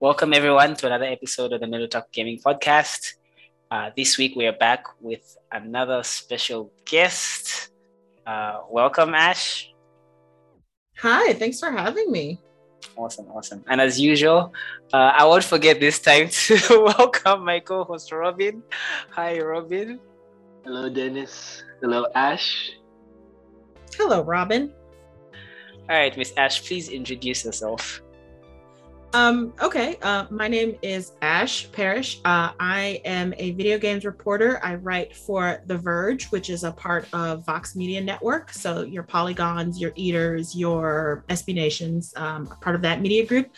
Welcome everyone to another episode of the Middle Talk Gaming Podcast. Uh, this week we are back with another special guest. Uh, welcome, Ash. Hi, thanks for having me. Awesome, awesome. And as usual, uh, I won't forget this time to welcome my co-host Robin. Hi, Robin. Hello, Dennis. Hello, Ash. Hello, Robin. All right, Miss Ash, please introduce yourself. Um, okay, uh, my name is Ash Parrish. Uh, I am a video games reporter. I write for The Verge, which is a part of Vox Media Network. So your Polygons, your Eaters, your SB Nations, um, part of that media group.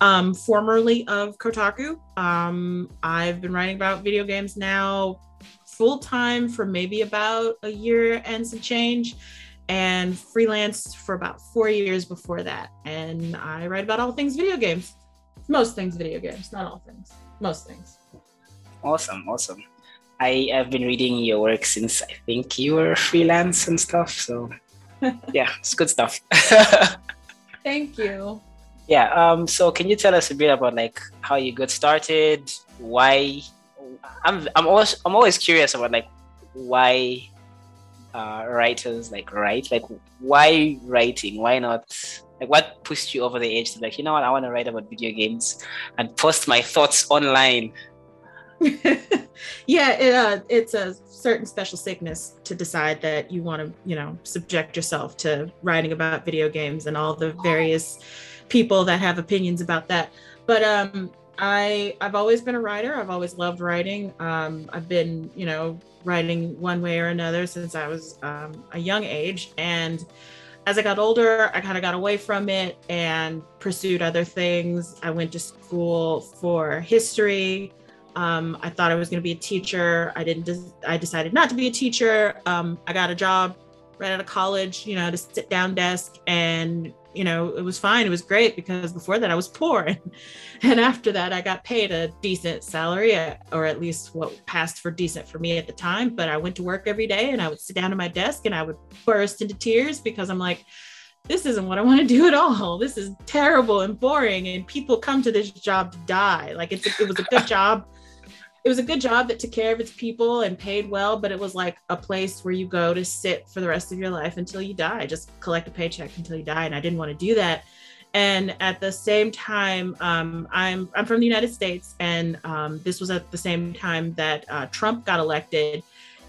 Um, formerly of Kotaku. Um, I've been writing about video games now full time for maybe about a year and some change and freelanced for about four years before that. And I write about all things video games. Most things video games, not all things. Most things. Awesome, awesome. I have been reading your work since I think you were freelance and stuff. So yeah, it's good stuff. Thank you. Yeah. Um, so can you tell us a bit about like how you got started? Why I'm I'm always I'm always curious about like why uh, writers like write? Like, why writing? Why not? Like, what pushed you over the edge to like, you know what? I want to write about video games and post my thoughts online. yeah, it, uh, it's a certain special sickness to decide that you want to, you know, subject yourself to writing about video games and all the various people that have opinions about that. But um, I I've always been a writer. I've always loved writing. Um, I've been, you know, writing one way or another since I was um, a young age. And as I got older, I kind of got away from it and pursued other things. I went to school for history. Um, I thought I was going to be a teacher. I didn't. I decided not to be a teacher. Um, I got a job right out of college, you know, to sit down desk and you know, it was fine. It was great because before that I was poor. And, and after that, I got paid a decent salary, uh, or at least what passed for decent for me at the time. But I went to work every day and I would sit down at my desk and I would burst into tears because I'm like, this isn't what I want to do at all. This is terrible and boring. And people come to this job to die. Like it's, it was a good job it was a good job that took care of its people and paid well, but it was like a place where you go to sit for the rest of your life until you die, just collect a paycheck until you die. And I didn't want to do that. And at the same time, um, I'm I'm from the United States, and um, this was at the same time that uh, Trump got elected.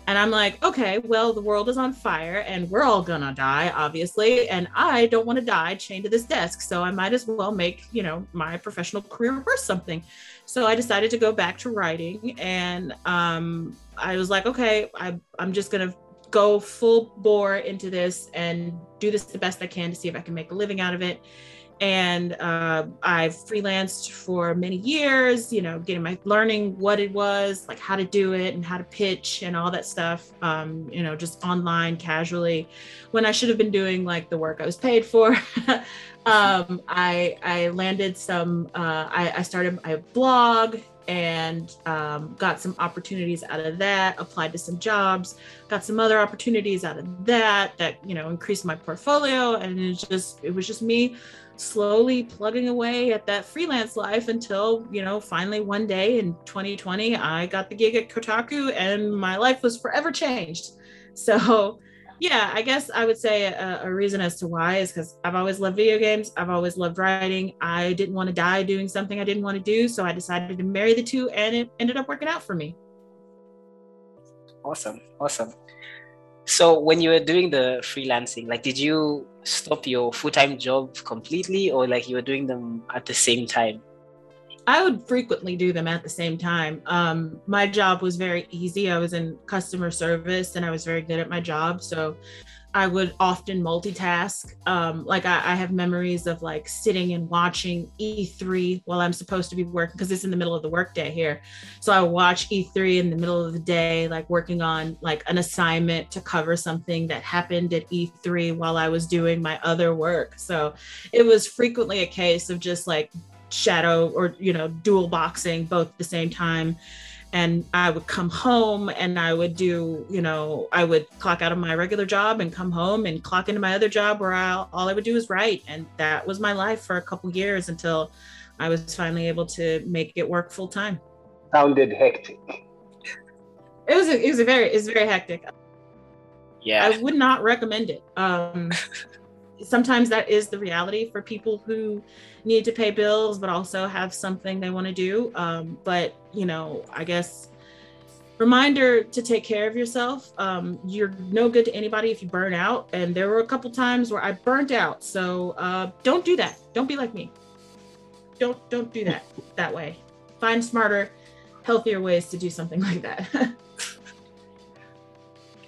And I'm like, okay, well, the world is on fire and we're all gonna die, obviously. And I don't want to die chained to this desk. So I might as well make, you know, my professional career worth something. So I decided to go back to writing. And um, I was like, okay, I, I'm just gonna go full bore into this and do this the best I can to see if I can make a living out of it and uh, I've freelanced for many years, you know, getting my learning what it was, like how to do it and how to pitch and all that stuff, um, you know, just online casually when I should have been doing like the work I was paid for. um, I, I landed some, uh, I, I started a blog and um, got some opportunities out of that applied to some jobs got some other opportunities out of that that you know increased my portfolio and it's just it was just me slowly plugging away at that freelance life until, you know, finally one day in 2020, I got the gig at Kotaku and my life was forever changed. So, yeah, I guess I would say a, a reason as to why is because I've always loved video games. I've always loved writing. I didn't want to die doing something I didn't want to do. So I decided to marry the two and it ended up working out for me. Awesome. Awesome. So when you were doing the freelancing, like did you stop your full-time job completely or like you were doing them at the same time? I would frequently do them at the same time. Um, my job was very easy. I was in customer service and I was very good at my job. So I would often multitask. Um, like I, I, have memories of like sitting and watching E3 while I'm supposed to be working because it's in the middle of the workday here. So I watch E3 in the middle of the day, like working on like an assignment to cover something that happened at E3 while I was doing my other work. So it was frequently a case of just like shadow or you know dual boxing both at the same time and I would come home and I would do, you know, I would clock out of my regular job and come home and clock into my other job where I all I would do is write, and that was my life for a couple years until I was finally able to make it work full time. Sounded hectic. It was a, it was a very it's very hectic. Yeah. I would not recommend it. Um, sometimes that is the reality for people who need to pay bills but also have something they want to do. Um, but you know, I guess reminder to take care of yourself. Um, you're no good to anybody if you burn out. And there were a couple times where I burnt out. So uh, don't do that. Don't be like me. Don't don't do that that way. Find smarter, healthier ways to do something like that.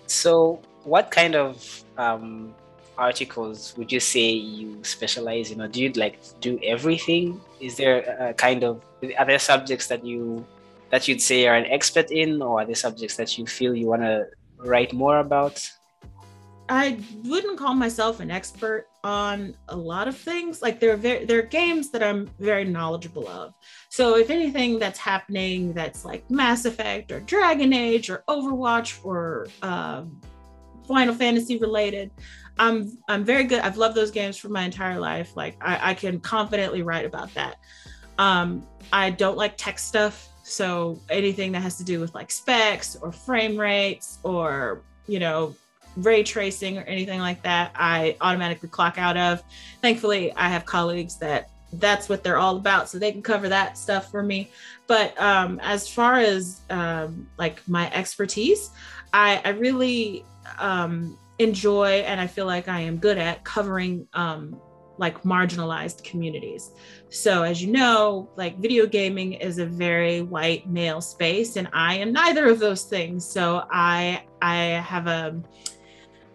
so what kind of um, articles would you say you specialize in or do you like do everything is there a kind of are there subjects that you that you'd say are an expert in or are there subjects that you feel you want to write more about I wouldn't call myself an expert on a lot of things. Like there are very, there are games that I'm very knowledgeable of. So if anything that's happening that's like Mass Effect or Dragon Age or Overwatch or um, Final Fantasy related, I'm I'm very good. I've loved those games for my entire life. Like I, I can confidently write about that. Um, I don't like tech stuff. So anything that has to do with like specs or frame rates or you know ray tracing or anything like that, I automatically clock out of. Thankfully, I have colleagues that that's what they're all about, so they can cover that stuff for me. But um, as far as um, like my expertise, I, I really um, enjoy and I feel like I am good at covering um, like marginalized communities. So as you know, like video gaming is a very white male space and I am neither of those things. So I I have a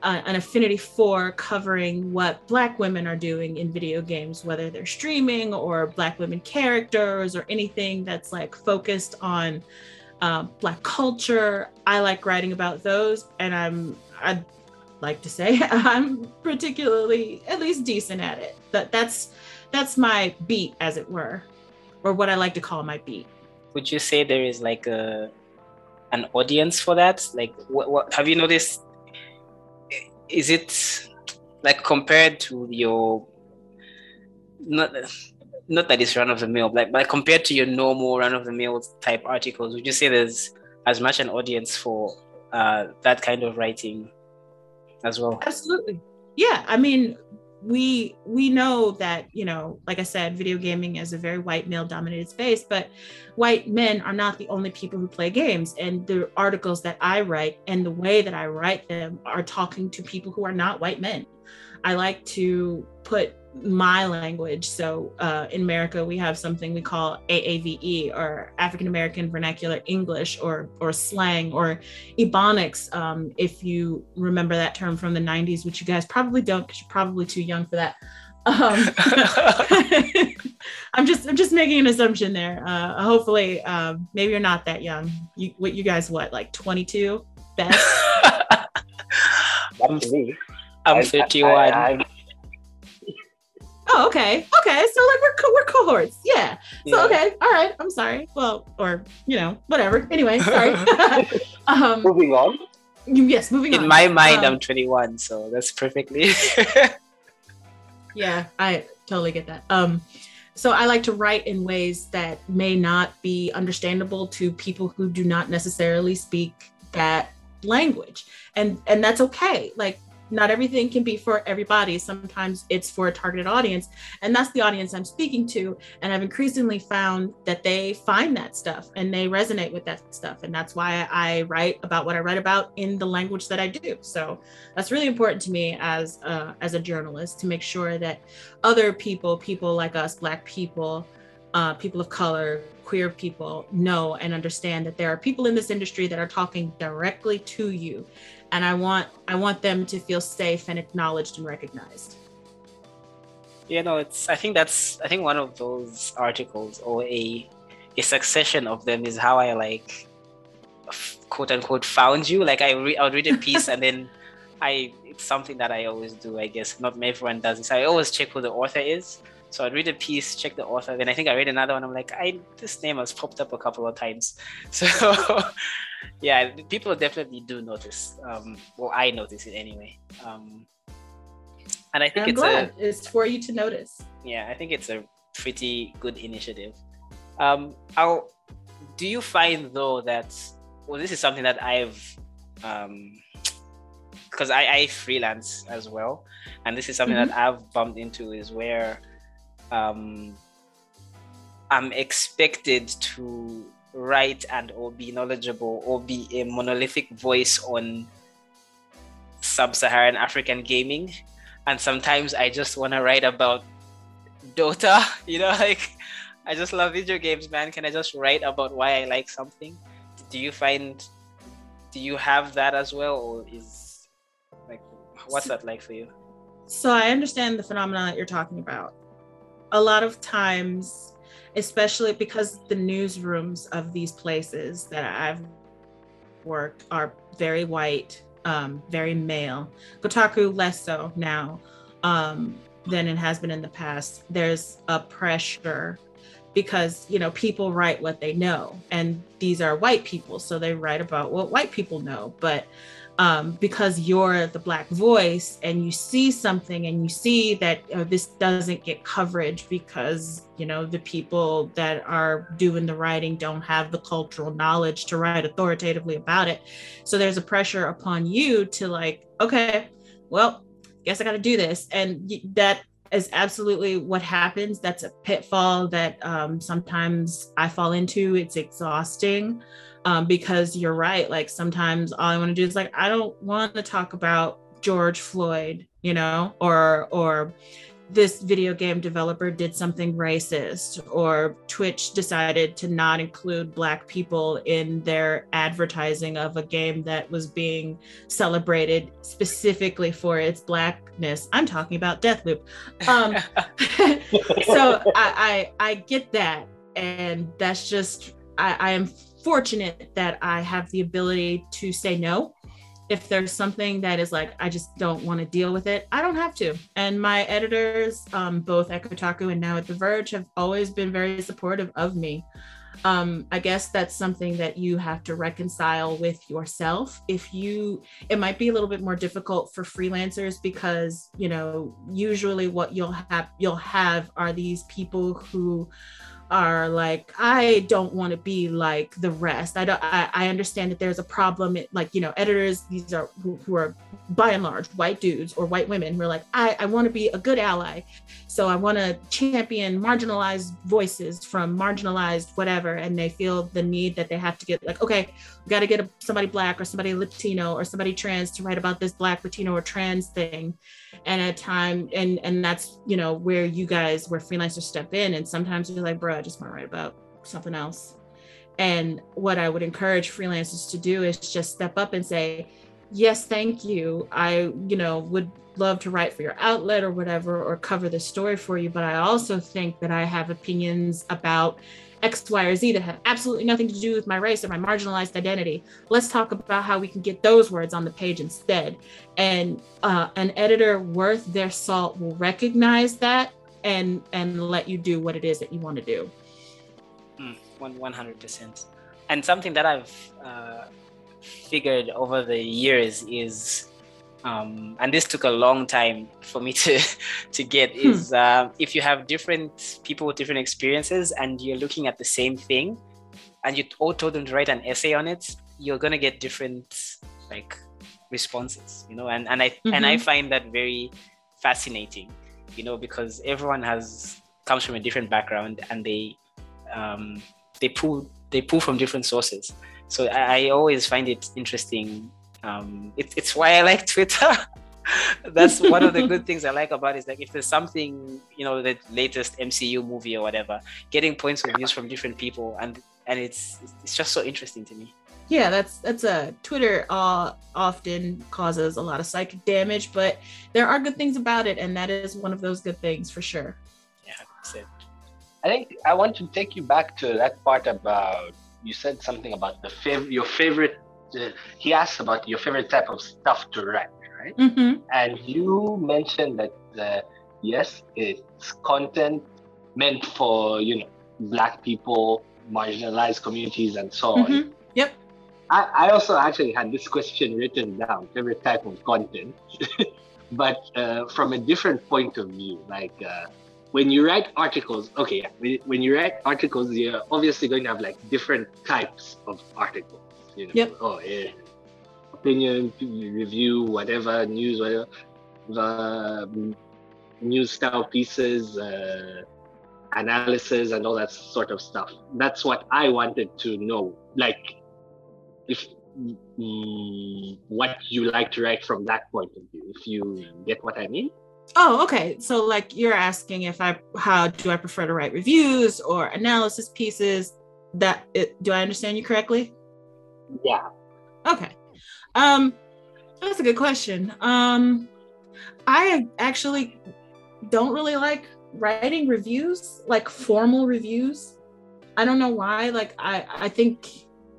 uh, an affinity for covering what Black women are doing in video games, whether they're streaming or Black women characters or anything that's like focused on uh, Black culture. I like writing about those, and I'm I'd like to say I'm particularly at least decent at it. That that's that's my beat, as it were, or what I like to call my beat. Would you say there is like a an audience for that? Like, what, what have you noticed? is it like compared to your not not that it's run of the mill, like but compared to your normal run of the mill type articles, would you say there's as much an audience for uh, that kind of writing as well? Absolutely. Yeah. I mean, we we know that you know like i said video gaming is a very white male dominated space but white men are not the only people who play games and the articles that i write and the way that i write them are talking to people who are not white men i like to put my language. So uh, in America, we have something we call AAVE or African American Vernacular English or or slang or Ebonics. Um, if you remember that term from the 90s, which you guys probably don't because you're probably too young for that. Um, I'm just I'm just making an assumption there. Uh, hopefully, um, maybe you're not that young. You what you guys what like 22 best? Not me. I'm 51. I, I, I, Oh, okay. Okay. So like we're co- we're cohorts. Yeah. So okay. All right. I'm sorry. Well, or you know, whatever. Anyway, sorry. um moving on. yes, moving on. In my mind, Um, I'm 21, so that's perfectly. Yeah, I totally get that. Um so I like to write in ways that may not be understandable to people who do not necessarily speak that language. And and that's okay. Like not everything can be for everybody. Sometimes it's for a targeted audience, and that's the audience I'm speaking to. And I've increasingly found that they find that stuff and they resonate with that stuff. And that's why I write about what I write about in the language that I do. So that's really important to me as a, as a journalist to make sure that other people, people like us, Black people, uh, people of color, queer people, know and understand that there are people in this industry that are talking directly to you, and I want I want them to feel safe and acknowledged and recognized. you know, it's. I think that's. I think one of those articles or a a succession of them is how I like, quote unquote, found you. Like I re- I would read a piece and then I. It's something that I always do. I guess not everyone does this. I always check who the author is. So I'd read a piece, check the author, then I think I read another one. I'm like, I this name has popped up a couple of times. So yeah, people definitely do notice. Um, well, I notice it anyway. Um, and I think I'm it's glad a it's for you to notice. yeah, I think it's a pretty good initiative. Um, I'll, do you find though that well, this is something that I've um, because I, I freelance as well, and this is something mm-hmm. that I've bumped into is where um, I'm expected to write and or be knowledgeable or be a monolithic voice on sub-Saharan African gaming, and sometimes I just want to write about Dota. You know, like I just love video games, man. Can I just write about why I like something? Do you find? Do you have that as well, or is like what's that like for you? So I understand the phenomenon that you're talking about. A lot of times, especially because the newsrooms of these places that I've worked are very white, um, very male. Kotaku less so now um, than it has been in the past. There's a pressure because you know people write what they know, and these are white people, so they write about what white people know. But um, because you're the black voice and you see something and you see that this doesn't get coverage because you know the people that are doing the writing don't have the cultural knowledge to write authoritatively about it. So there's a pressure upon you to like okay well guess i got to do this. And that is absolutely what happens. That's a pitfall that um, sometimes i fall into. It's exhausting um, because you're right. Like sometimes all I want to do is like I don't want to talk about George Floyd, you know, or or this video game developer did something racist, or Twitch decided to not include Black people in their advertising of a game that was being celebrated specifically for its Blackness. I'm talking about Deathloop. Um, so I, I, I get that, and that's just I, I am fortunate that I have the ability to say no. If there's something that is like, I just don't want to deal with it, I don't have to. And my editors, um, both at Kotaku and now at The Verge, have always been very supportive of me. Um, I guess that's something that you have to reconcile with yourself. If you, it might be a little bit more difficult for freelancers because, you know, usually what you'll have, you'll have are these people who, are like i don't want to be like the rest. I don't I, I understand that there's a problem it, like you know editors these are who, who, are by and large white dudes or white women who are like i, I want to be a good ally so i want to champion marginalized voices from marginalized whatever and they feel the need that they have to get like okay we got to get a, somebody black or somebody latino or somebody trans to write about this black latino or trans thing and at time and and that's you know where you guys where freelancers step in and sometimes you're like bro i just want to write about something else and what i would encourage freelancers to do is just step up and say yes thank you i you know would love to write for your outlet or whatever or cover the story for you but i also think that i have opinions about X, Y, or Z that have absolutely nothing to do with my race or my marginalized identity. Let's talk about how we can get those words on the page instead. And uh, an editor worth their salt will recognize that and and let you do what it is that you want to do. Mm, one hundred percent. And something that I've uh, figured over the years is um, and this took a long time for me to to get hmm. is uh, if you have different people with different experiences and you're looking at the same thing and you all told them to write an essay on it you're gonna get different like responses you know and and i mm-hmm. and i mm-hmm. find that very fascinating you know because everyone has comes from a different background and they um, they pull they pull from different sources so I, I always find it interesting um, it, it's why I like Twitter. That's one of the good things I like about it. Is like if there's something, you know, the latest MCU movie or whatever, getting points of views from different people, and and it's it's just so interesting to me. Yeah, that's that's a Twitter uh, often causes a lot of psychic damage, but there are good things about it, and that is one of those good things for sure. Yeah, that's it. I think I want to take you back to that part about you said something about the fav- your favorite uh, he asked about your favorite type of stuff to write, right? Mm-hmm. And you mentioned that uh, yes, it's content meant for you know black people, marginalized communities, and so mm-hmm. on. Yep. I, I also actually had this question written down, favorite type of content, but uh, from a different point of view. Like, uh, when you write articles, okay, when you write articles, you're obviously going to have like different types of articles. You know, yep. oh yeah, opinion, review, whatever, news, whatever, the news style pieces, uh, analysis, and all that sort of stuff. That's what I wanted to know. Like, if mm, what you like to write from that point of view, if you get what I mean. Oh, okay. So like you're asking if I how do I prefer to write reviews or analysis pieces? That it, do I understand you correctly? Yeah. Okay. Um that's a good question. Um I actually don't really like writing reviews, like formal reviews. I don't know why. Like I I think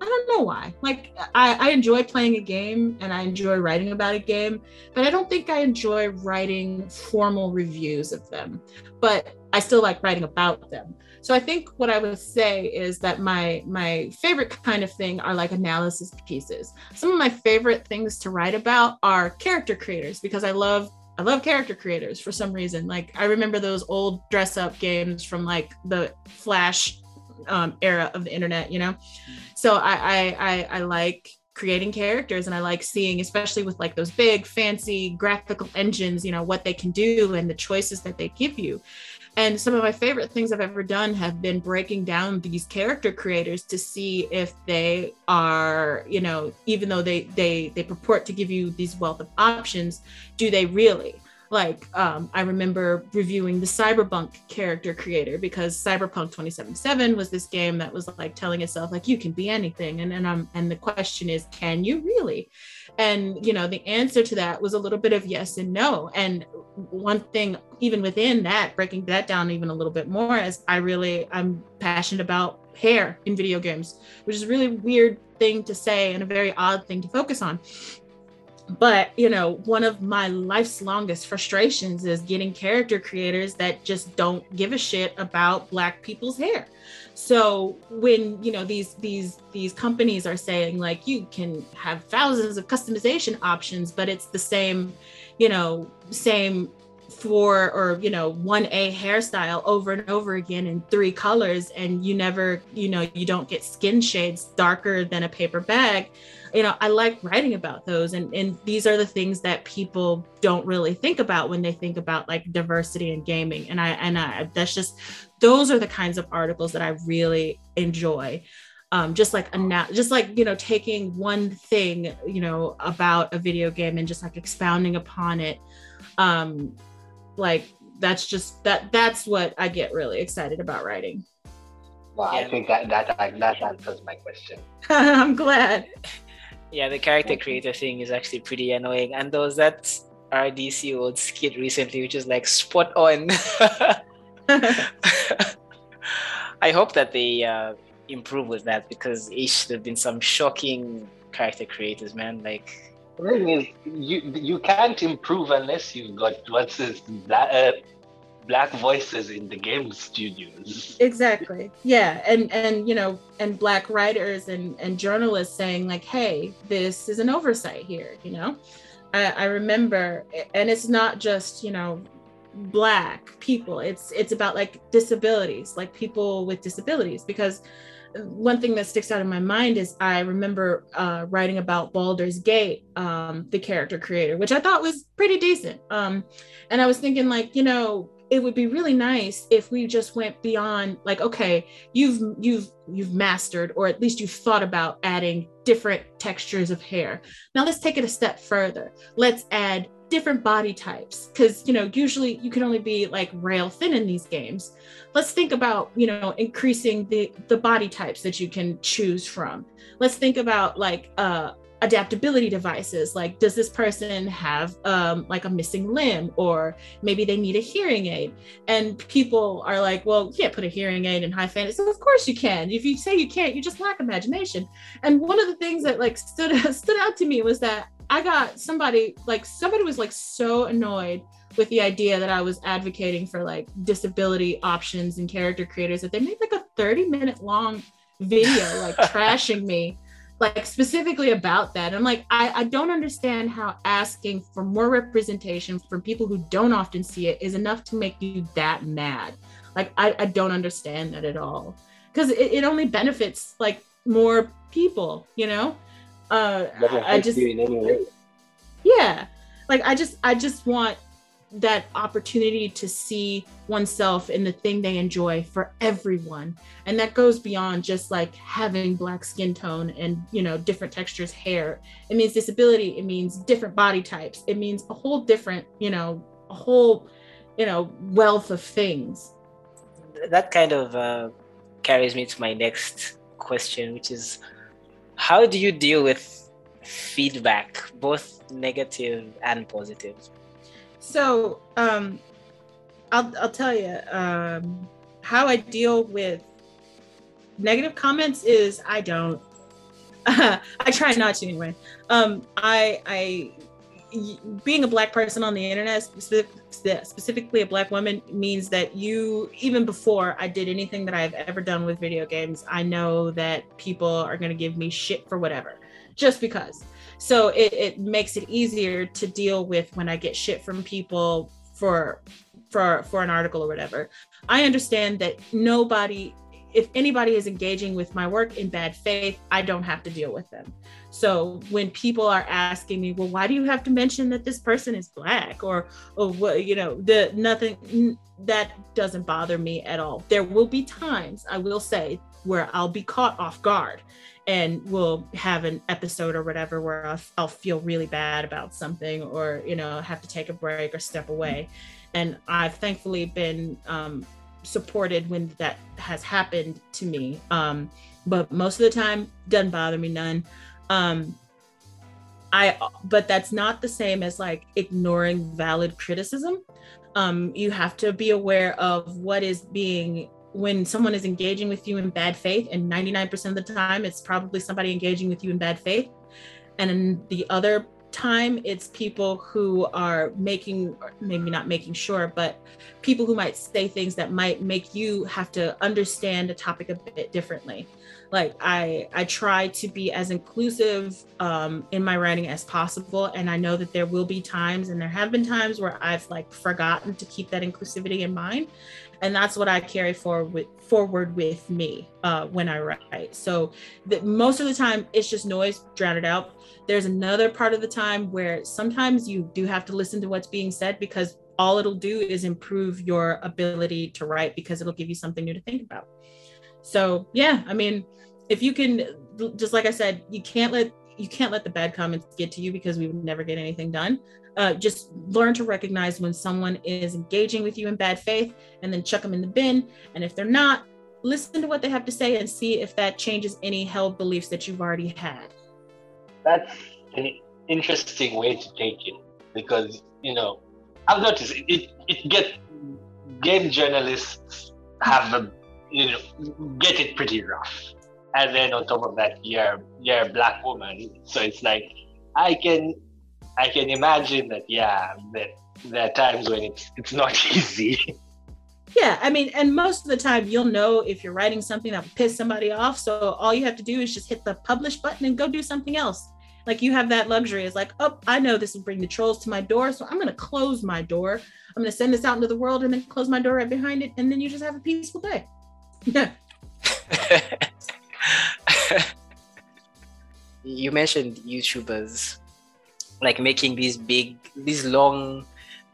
I don't know why. Like I, I enjoy playing a game and I enjoy writing about a game, but I don't think I enjoy writing formal reviews of them. But I still like writing about them. So I think what I would say is that my my favorite kind of thing are like analysis pieces. Some of my favorite things to write about are character creators because I love I love character creators for some reason. Like I remember those old dress up games from like the Flash um, era of the internet, you know. So I, I I I like creating characters and I like seeing, especially with like those big fancy graphical engines, you know, what they can do and the choices that they give you. And some of my favorite things I've ever done have been breaking down these character creators to see if they are, you know, even though they they they purport to give you these wealth of options, do they really? Like um, i remember reviewing the cyberpunk character creator because cyberpunk 2077 was this game that was like telling itself like you can be anything. And and, um, and the question is can you really? And you know the answer to that was a little bit of yes and no. And one thing even within that breaking that down even a little bit more is i really i'm passionate about hair in video games which is a really weird thing to say and a very odd thing to focus on but you know one of my life's longest frustrations is getting character creators that just don't give a shit about black people's hair. So when you know these these these companies are saying like you can have thousands of customization options but it's the same you know same four or you know one a hairstyle over and over again in three colors and you never you know you don't get skin shades darker than a paper bag you know i like writing about those and and these are the things that people don't really think about when they think about like diversity in gaming and i and i that's just those are the kinds of articles that i really enjoy. Um, just like a just like you know taking one thing you know about a video game and just like expounding upon it. Um like that's just that that's what i get really excited about writing. Well yeah. i think that that that answers my question. I'm glad yeah the character creator thing is actually pretty annoying. And there was that RDC World skit recently which is like spot on. I hope that they uh, improve with that because ish there have been some shocking character creators man. Like the thing is, you you can't improve unless you've got what's this black, uh, black voices in the game studios. Exactly. Yeah, and and you know, and black writers and and journalists saying like, "Hey, this is an oversight here." You know, I, I remember, and it's not just you know black people it's it's about like disabilities like people with disabilities because one thing that sticks out in my mind is I remember uh, writing about Baldur's Gate, um, the character creator, which I thought was pretty decent. Um, and I was thinking, like, you know, it would be really nice if we just went beyond, like, okay, you've you've you've mastered, or at least you've thought about adding different textures of hair. Now let's take it a step further. Let's add different body types because you know usually you can only be like rail thin in these games let's think about you know increasing the the body types that you can choose from let's think about like uh adaptability devices like does this person have um, like a missing limb or maybe they need a hearing aid? And people are like well you can't put a hearing aid in high fantasy. So of course you can. If you say you can't you just lack imagination. And one of the things that like stood stood out to me was that I got somebody like somebody was like so annoyed with the idea that I was advocating for like disability options and character creators that they made like a 30 minute long video like trashing me like specifically about that. I'm like, I, I don't understand how asking for more representation from people who don't often see it is enough to make you that mad. Like, I, I don't understand that at all. Because it, it only benefits like more people, you know? Uh, I just, yeah, like I just, I just want that opportunity to see oneself in the thing they enjoy for everyone. And that goes beyond just like having black skin tone and you know different textures hair. It means disability it means different body types it means a whole different you know a whole you know wealth of things. That kind of uh, carries me to my next question which is how do you deal with feedback both negative and positive so um, I'll I'll tell you um, how I deal with negative comments is I don't. I try not to anyway. Um, I I being a black person on the internet, specifically a black woman, means that you, even before I did anything that I've ever done with video games, I know that people are going to give me shit for whatever, just because so it, it makes it easier to deal with when i get shit from people for for for an article or whatever. I understand that nobody if anybody is engaging with my work in bad faith i don't have to deal with them. So when people are asking me well why do you have to mention that this person is black? or or what you know the nothing that doesn't bother me at all. There will be times i will say where i'll be caught off guard and we'll have an episode or whatever where I'll, I'll, feel really bad about something or you know have to take a break or step away. And i've thankfully been um, supported when that has happened to me. Um, but most of the time doesn't bother me none. Um, i but that's not the same as like ignoring valid criticism. Um, you have to be aware of what is being when someone is engaging with you in bad faith, and 99% of the time, it's probably somebody engaging with you in bad faith. And in the other time, it's people who are making, maybe not making sure, but people who might say things that might make you have to understand a topic a bit differently like i i try to be as inclusive um, in my writing as possible and i know that there will be times and there have been times where i've like forgotten to keep that inclusivity in mind and that's what i carry forward with, forward with me uh, when i write. So the, most of the time it's just noise drown it out. There's another part of the time where sometimes you do have to listen to what's being said because all it'll do is improve your ability to write because it'll give you something new to think about. So yeah i mean if you can just like i said you can't let you can't let the bad comments get to you because we would never get anything done uh, just learn to recognize when someone is engaging with you in bad faith and then chuck them in the bin. And if they're not listen to what they have to say and see if that changes any held beliefs that you've already had. That's an interesting way to take it because you know i've noticed it, it, it gets game journalists have a you know get it pretty rough. And then on top of that you're you're a black woman. So it's like i can i can imagine that yeah that there are times when it's it's not easy. Yeah i mean and most of the time you'll know if you're writing something that will piss somebody off so all you have to do is just hit the publish button and go do something else. Like you have that luxury it's like oh i know this will bring the trolls to my door so i'm going to close my door. I'm going to send this out into the world and then close my door right behind it and then you just have a peaceful day. Yeah you mentioned YouTubers like making these big, these long,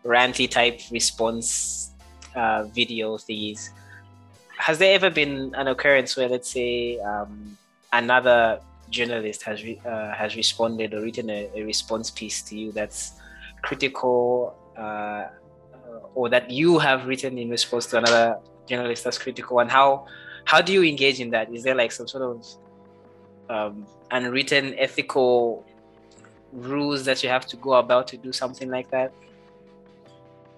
ranty type response uh, video things. Has there ever been an occurrence where, let's say, um, another journalist has re- uh, has responded or written a, a, response piece to you that's critical, uh, or that you have written in response to another journalist that's critical, and how how do you engage in that? Is there like some sort of um, unwritten ethical rules that you have to go about to do something like that?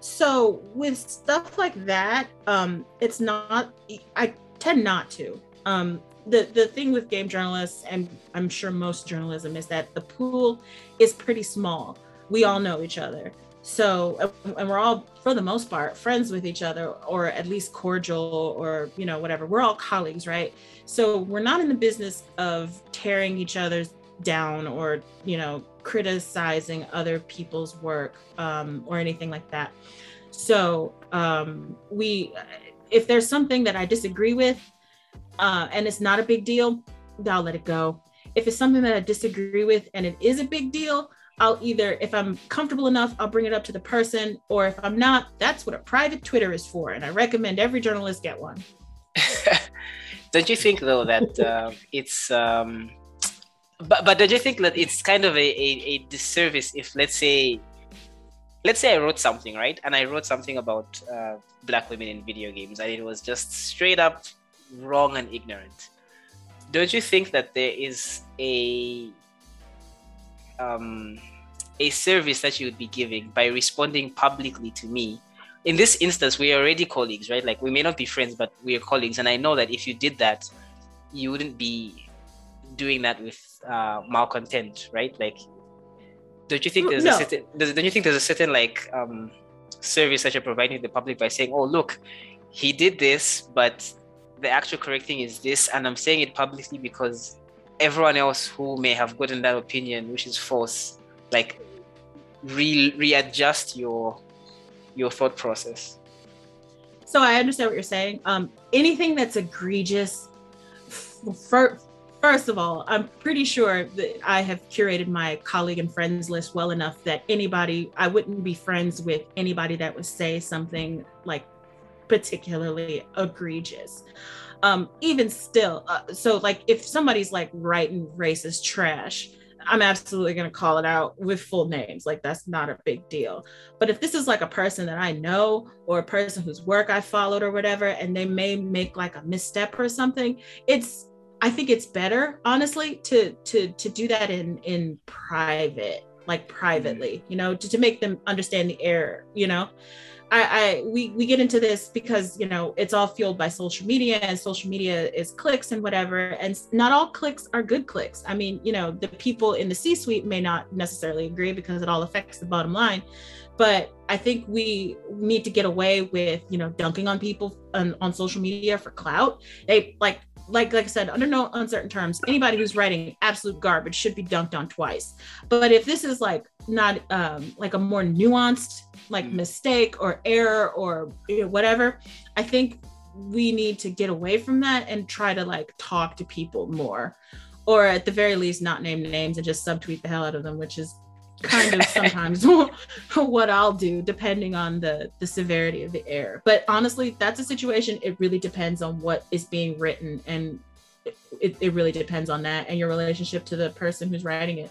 So with stuff like that, um, it's not. I tend not to. Um, the the thing with game journalists, and I'm sure most journalism, is that the pool is pretty small. We all know each other. so and we're all for the most part friends with each other or at least cordial or you know whatever we're all colleagues right so we're not in the business of tearing each other's down or you know criticizing other people's work um, or anything like that so um, we if there's something that i disagree with uh, and it's not a big deal i'll let it go if it's something that i disagree with and it is a big deal I'll either, if I'm comfortable enough, I'll bring it up to the person, or if I'm not, that's what a private Twitter is for. And I recommend every journalist get one. don't you think though that uh, it's, um, but but don't you think that it's kind of a, a, a disservice if let's say, let's say I wrote something right, and I wrote something about uh, black women in video games, and it was just straight up wrong and ignorant. Don't you think that there is a um, a service that you would be giving by responding publicly to me? In this instance we are already colleagues right? Like we may not be friends but we are colleagues. And i know that if you did that you wouldn't be doing that with uh, malcontent right? Like don't you think there's no. a certain don't you think there's a certain like um, service that you're providing to the public by saying oh look he did this but the actual correct thing is this and i'm saying it publicly because everyone else who may have gotten that opinion which is false like re- readjust your your thought process. So i understand what you're saying. Um anything that's egregious for, first of all i'm pretty sure that i have curated my colleague and friends list well enough that anybody i wouldn't be friends with anybody that would say something like particularly egregious um even still uh, so like if somebody's like writing racist trash I'm absolutely going to call it out with full names. Like, that's not a big deal. But if this is like a person that I know or a person whose work I followed or whatever, and they may make like a misstep or something, it's, I think it's better, honestly, to to to do that in in private, like privately, mm-hmm. you know, to, to make them understand the error, you know. I, I we we get into this because you know it's all fueled by social media and social media is clicks and whatever and not all clicks are good clicks. I mean you know the people in the c suite may not necessarily agree because it all affects the bottom line but i think we need to get away with you know dunking on people on, on social media for clout. They like like like I said, under no uncertain terms, anybody who's writing absolute garbage should be dunked on twice. But if this is like not um, like a more nuanced like mm. mistake or error or you know, whatever, I think we need to get away from that and try to like talk to people more, or at the very least, not name names and just subtweet the hell out of them, which is kind of sometimes what I'll do depending on the the severity of the error. But honestly, that's a situation. It really depends on what is being written, and it, it really depends on that and your relationship to the person who's writing it.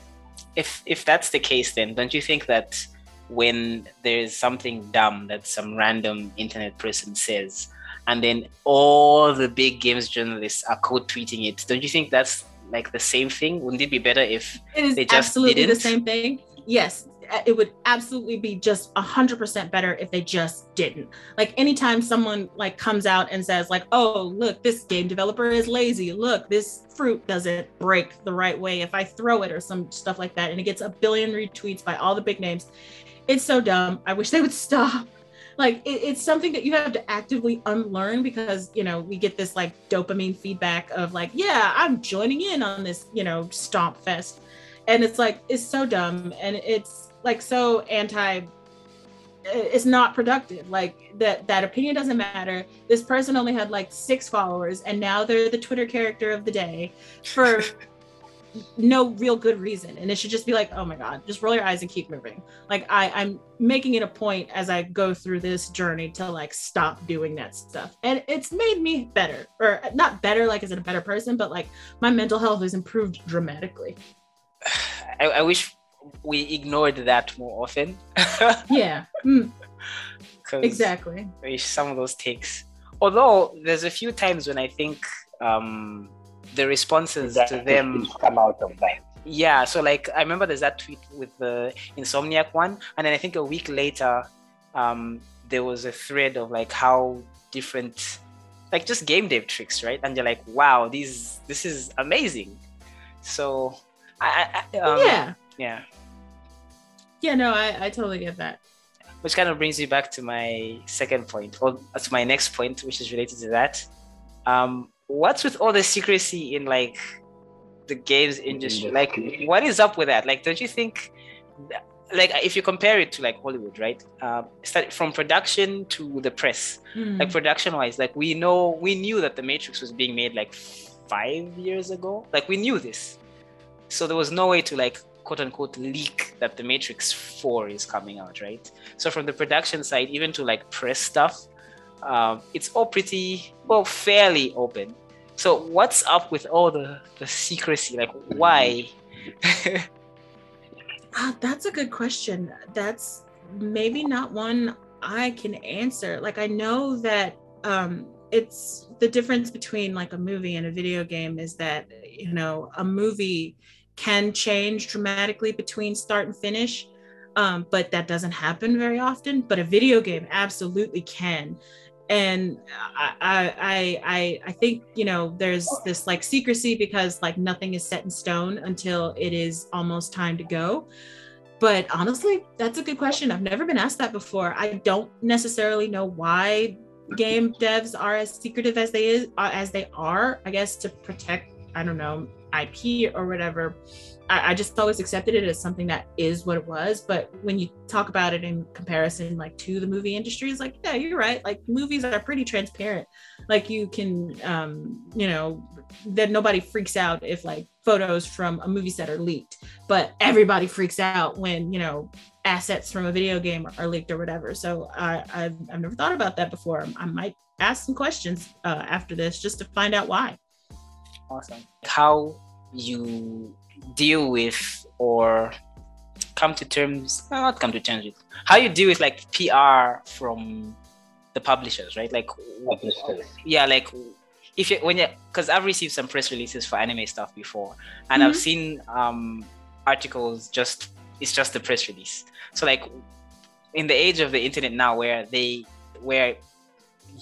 If if that's the case, then don't you think that when there's something dumb that some random internet person says, and then all the big games journalists are quote tweeting it, don't you think that's like the same thing? Wouldn't it be better if it is they just absolutely didn't? the same thing? Yes, it would absolutely be just a hundred percent better if they just didn't. Like anytime someone like comes out and says like, "Oh, look, this game developer is lazy. Look, this fruit doesn't break the right way if I throw it or some stuff like that," and it gets a billion retweets by all the big names. It's so dumb. I wish they would stop. Like it, it's something that you have to actively unlearn because you know we get this like dopamine feedback of like, yeah, I'm joining in on this you know stomp fest and it's like it's so dumb and it's like so anti it's not productive. Like that that opinion doesn't matter. This person only had like six followers and now they're the twitter character of the day for no real good reason. And it should just be like oh my god just roll your eyes and keep moving. Like i i'm making it a point as i go through this journey to like stop doing that stuff. And it's made me better or not better like as a better person but like my mental health has improved dramatically I, I wish we ignored that more often. yeah. Mm. Exactly. Some of those takes. Although there's a few times when I think um, the responses to them come out of that. Yeah, so like I remember there's that tweet with the Insomniac one, and then I think a week later, um, there was a thread of like how different, like just game dev tricks, right? And you're like, wow, these this is amazing. So I, I, um, yeah. Yeah. Yeah, no, I, I totally get that. which kind of brings me back to my second point, or to my next point, which is related to that. Um, what's with all the secrecy in like the games industry? Like, what is up with that? Like, don't you think? Like, if you compare it to like Hollywood, right? Uh, start from production to the press. Hmm. Like production wise, like we know we knew that the Matrix was being made like five years ago. Like we knew this, so there was no way to like quote unquote leak that the Matrix 4 is coming out, right? So from the production side, even to like press stuff, um, it's all pretty well fairly open. So what's up with all the the secrecy? Like why? Ah, that's a good question. That's maybe not one I can answer. Like I know that um it's the difference between like a movie and a video game is that you know a movie can change dramatically between start and finish um, but that doesn't happen very often but a video game absolutely can. And I, I i i think you know there's this like secrecy because like nothing is set in stone until it is almost time to go. But honestly that's a good question. I've never been asked that before. I don't necessarily know why game devs are as secretive as they is uh, as they are i guess to protect i don't know ip or whatever I, I just always accepted it as something that is what it was but when you talk about it in comparison like to the movie industry it's like yeah you're right like movies are pretty transparent like you can um you know that nobody freaks out if like photos from a movie set are leaked but everybody freaks out when you know assets from a video game are leaked or whatever. So I, I've, I've never thought about that before. I might ask some questions uh, after this just to find out why. Awesome. How you deal with or come to terms, not come to terms with, how you deal with like PR from the publishers, right? Like, Publishers. yeah, like if you when you because I've received some press releases for anime stuff before, and I've Mhm. seen um articles just it's just the press release. So like in the age of the internet now, where they where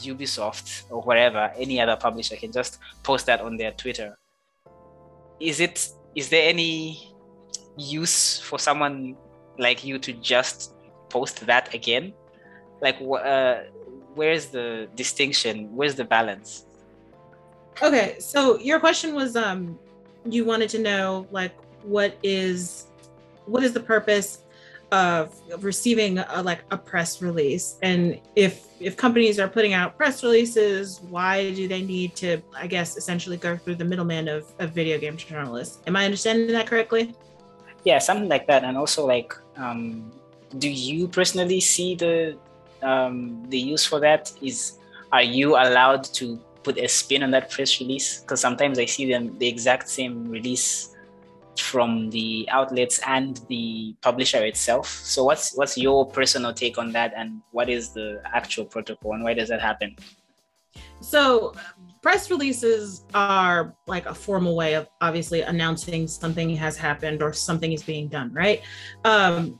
Ubisoft or whatever any other publisher can just post that on their Twitter. Is it is there any use for someone like you to just post that again? Like, uh, where's the distinction? Where's the balance? Okay, so your question was um you wanted to know like what is what is the purpose of receiving a, like a press release and if if companies are putting out press releases why do they need to i guess essentially go through the middleman of, of video game journalists am i understanding that correctly Yeah, something like that. And also, like, um, do you personally see the um, the use for that? Is are you allowed to put a spin on that press release? Because sometimes I see them the exact same release from the outlets and the publisher itself. So what's what's your personal take on that and what is the actual protocol and why does that happen? So, press releases are like a formal way of obviously announcing something has happened or something is being done, right? Um,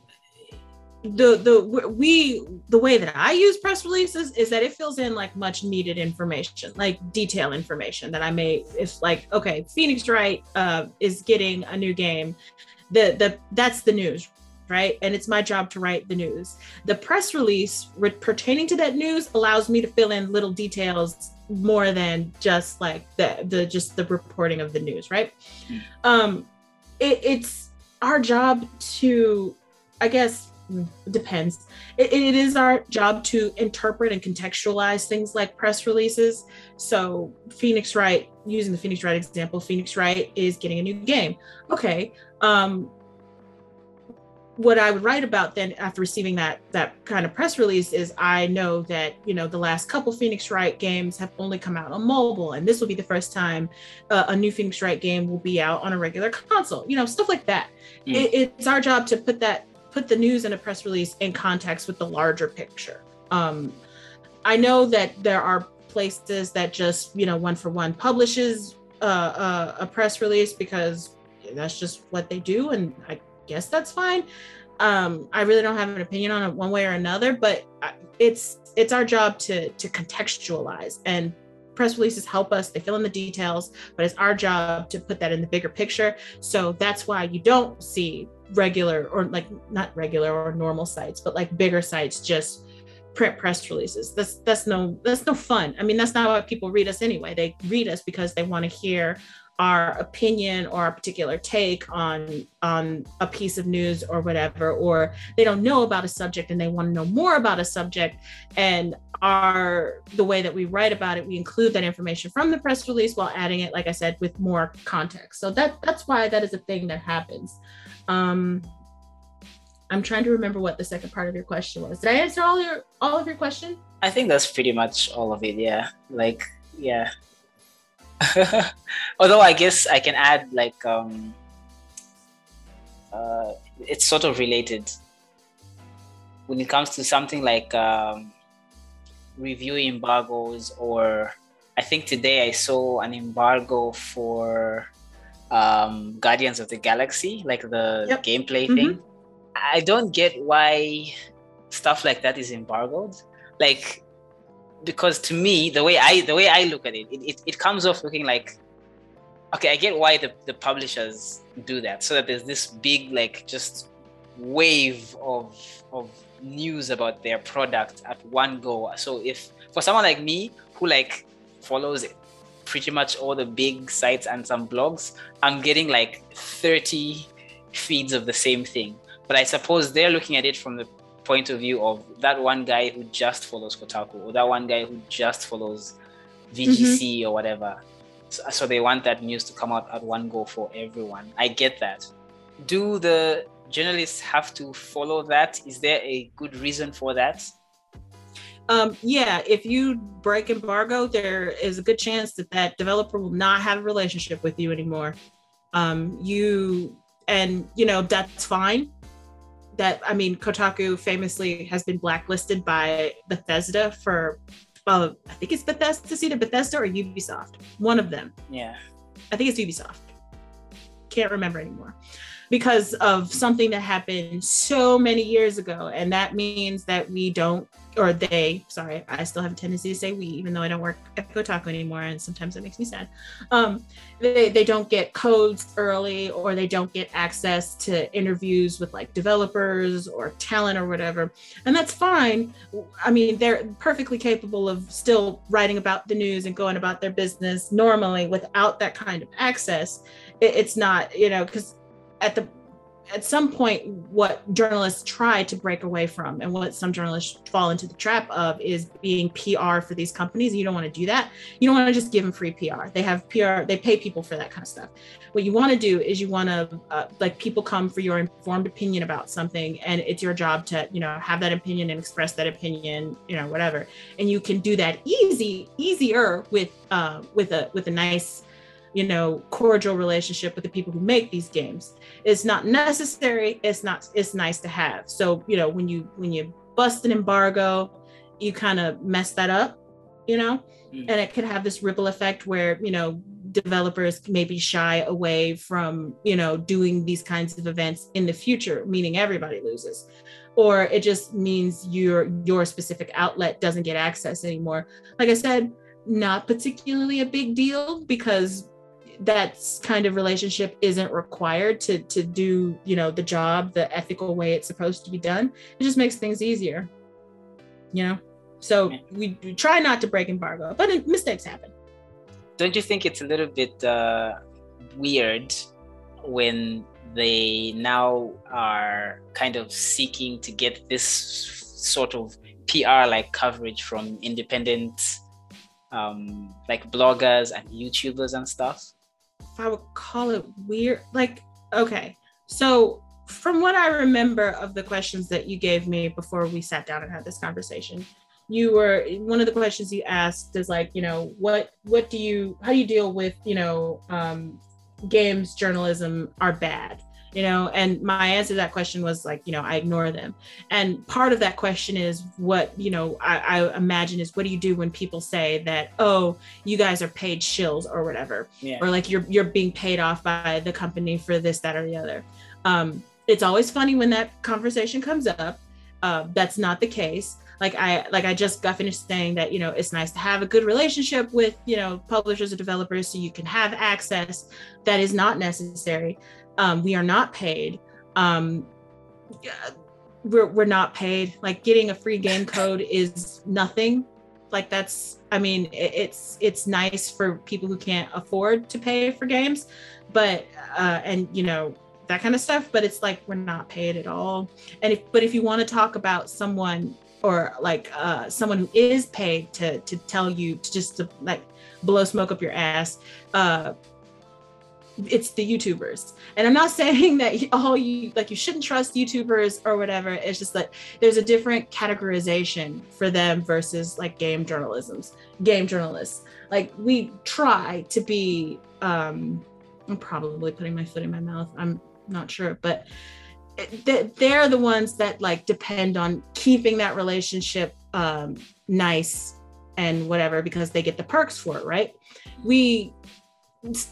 the the we the way that I use press releases is that it fills in like much needed information, like detail information that I may if like okay, Phoenix Wright uh, is getting a new game, the the that's the news, right? And it's my job to write the news. The press release re- pertaining to that news allows me to fill in little details more than just like the the just the reporting of the news, right? Mm. Um, it, it's our job to, I guess, mm, depends. It, it is our job to interpret and contextualize things like press releases. So Phoenix Wright, using the Phoenix Wright example, Phoenix Wright is getting a new game. Okay. Um, what I would write about then after receiving that that kind of press release is I know that you know the last couple Phoenix Wright games have only come out on mobile, and this will be the first time uh, a new Phoenix Wright game will be out on a regular console. You know, stuff like that. Mm. It, it's our job to put that put the news in a press release in context with the larger picture. Um, I know that there are places that just you know one for one publishes uh, uh, a press release because that's just what they do, and I guess that's fine. Um, I really don't have an opinion on it one way or another, but it's it's our job to to contextualize and press releases help us they fill in the details but it's our job to put that in the bigger picture so that's why you don't see regular or like not regular or normal sites, but like bigger sites just print press releases. That's that's no that's no fun. I mean, that's not why people read us anyway. They read us because they want to hear our opinion or a particular take on on a piece of news or whatever or they don't know about a subject and they want to know more about a subject and our the way that we write about it we include that information from the press release while adding it like i said with more context so that that's why that is a thing that happens um i'm trying to remember what the second part of your question was. Did i answer all your all of your question? I think that's pretty much all of it yeah. Like yeah. Although I guess I can add like um, uh, it's sort of related. When it comes to something like um, review embargoes or I think today I saw an embargo for um, Guardians of the Galaxy, like the yep. gameplay mm-hmm. thing. I don't get why stuff like that is embargoed. Like because to me the way i the way i look at it it, it, it comes off looking like okay i get why the, the publishers do that so that there's this big like just wave of of news about their product at one go so if for someone like me who like follows pretty much all the big sites and some blogs i'm getting like 30 feeds of the same thing but i suppose they're looking at it from the point of view of that one guy who just follows Kotaku or that one guy who just follows VGC mm-hmm. or whatever. So, so, they want that news to come out at one go for everyone. I get that. Do the journalists have to follow that? Is there a good reason for that? Um, yeah, if you break embargo, there is a good chance that that developer will not have a relationship with you anymore. Um, you and you know that's fine that I mean, Kotaku famously has been blacklisted by Bethesda for, well, I think it's Bethesda, it's either Bethesda or Ubisoft, one of them. Yeah. I think it's Ubisoft. Can't remember anymore because of something that happened so many years ago. And that means that we don't or they, sorry, I still have a tendency to say we, even though I don't work at Kotaku anymore, and sometimes that makes me sad. Um, they, they don't get codes early, or they don't get access to interviews with like developers or talent or whatever, and that's fine. I mean, they're perfectly capable of still writing about the news and going about their business normally without that kind of access. It, it's not, you know, because at the at some point what journalists try to break away from and what some journalists fall into the trap of is being pr for these companies. You don't want to do that. You don't want to just give them free pr they have pr they pay people for that kind of stuff. What you want to do is you want to uh, like people come for your informed opinion about something and it's your job to you know have that opinion and express that opinion you know whatever. And you can do that easy easier with uh with a with a nice you know cordial relationship with the people who make these games. It's not necessary. It's not it's nice to have. So you know when you when you bust an embargo you kind of mess that up you know? Mm. and it could have this ripple effect where you know developers maybe shy away from you know doing these kinds of events in the future meaning everybody loses. Or it just means your your specific outlet doesn't get access anymore. Like i said not particularly a big deal because that kind of relationship isn't required to to do you know the job the ethical way it's supposed to be done. It just makes things easier you know? So we, we try not to break embargo but mistakes happen. Don't you think it's a little bit uh, weird when they now are kind of seeking to get this sort of PR like coverage from independent um, like bloggers and YouTubers and stuff? I would call it weird. Like, okay. So from what I remember of the questions that you gave me before we sat down and had this conversation, you were one of the questions you asked is like, you know, what what do you how do you deal with, you know, um, games journalism are bad? You know and my answer to that question was like you know i ignore them. And part of that question is what you know I, I, imagine is what do you do when people say that oh you guys are paid shills or whatever yeah. or like you're you're being paid off by the company for this that or the other. Um, it's always funny when that conversation comes up. Uh, that's not the case. Like i like i just got finished saying that you know it's nice to have a good relationship with you know publishers or developers so you can have access. That is not necessary um, we are not paid. um, we're we're not paid. Like getting a free game code is nothing. Like that's I mean it's it's nice for people who can't afford to pay for games, but uh, and you know that kind of stuff. But it's like we're not paid at all. And if but if you want to talk about someone or like uh, someone who is paid to to tell you to just to like blow smoke up your ass, uh, it's the YouTubers. And I'm not saying that all you like you shouldn't trust YouTubers or whatever. It's just that there's a different categorization for them versus like game journalisms, game journalists. Like we try to be um I'm probably putting my foot in my mouth. I'm not sure, but they're the ones that like depend on keeping that relationship um nice and whatever because they get the perks for it, right? We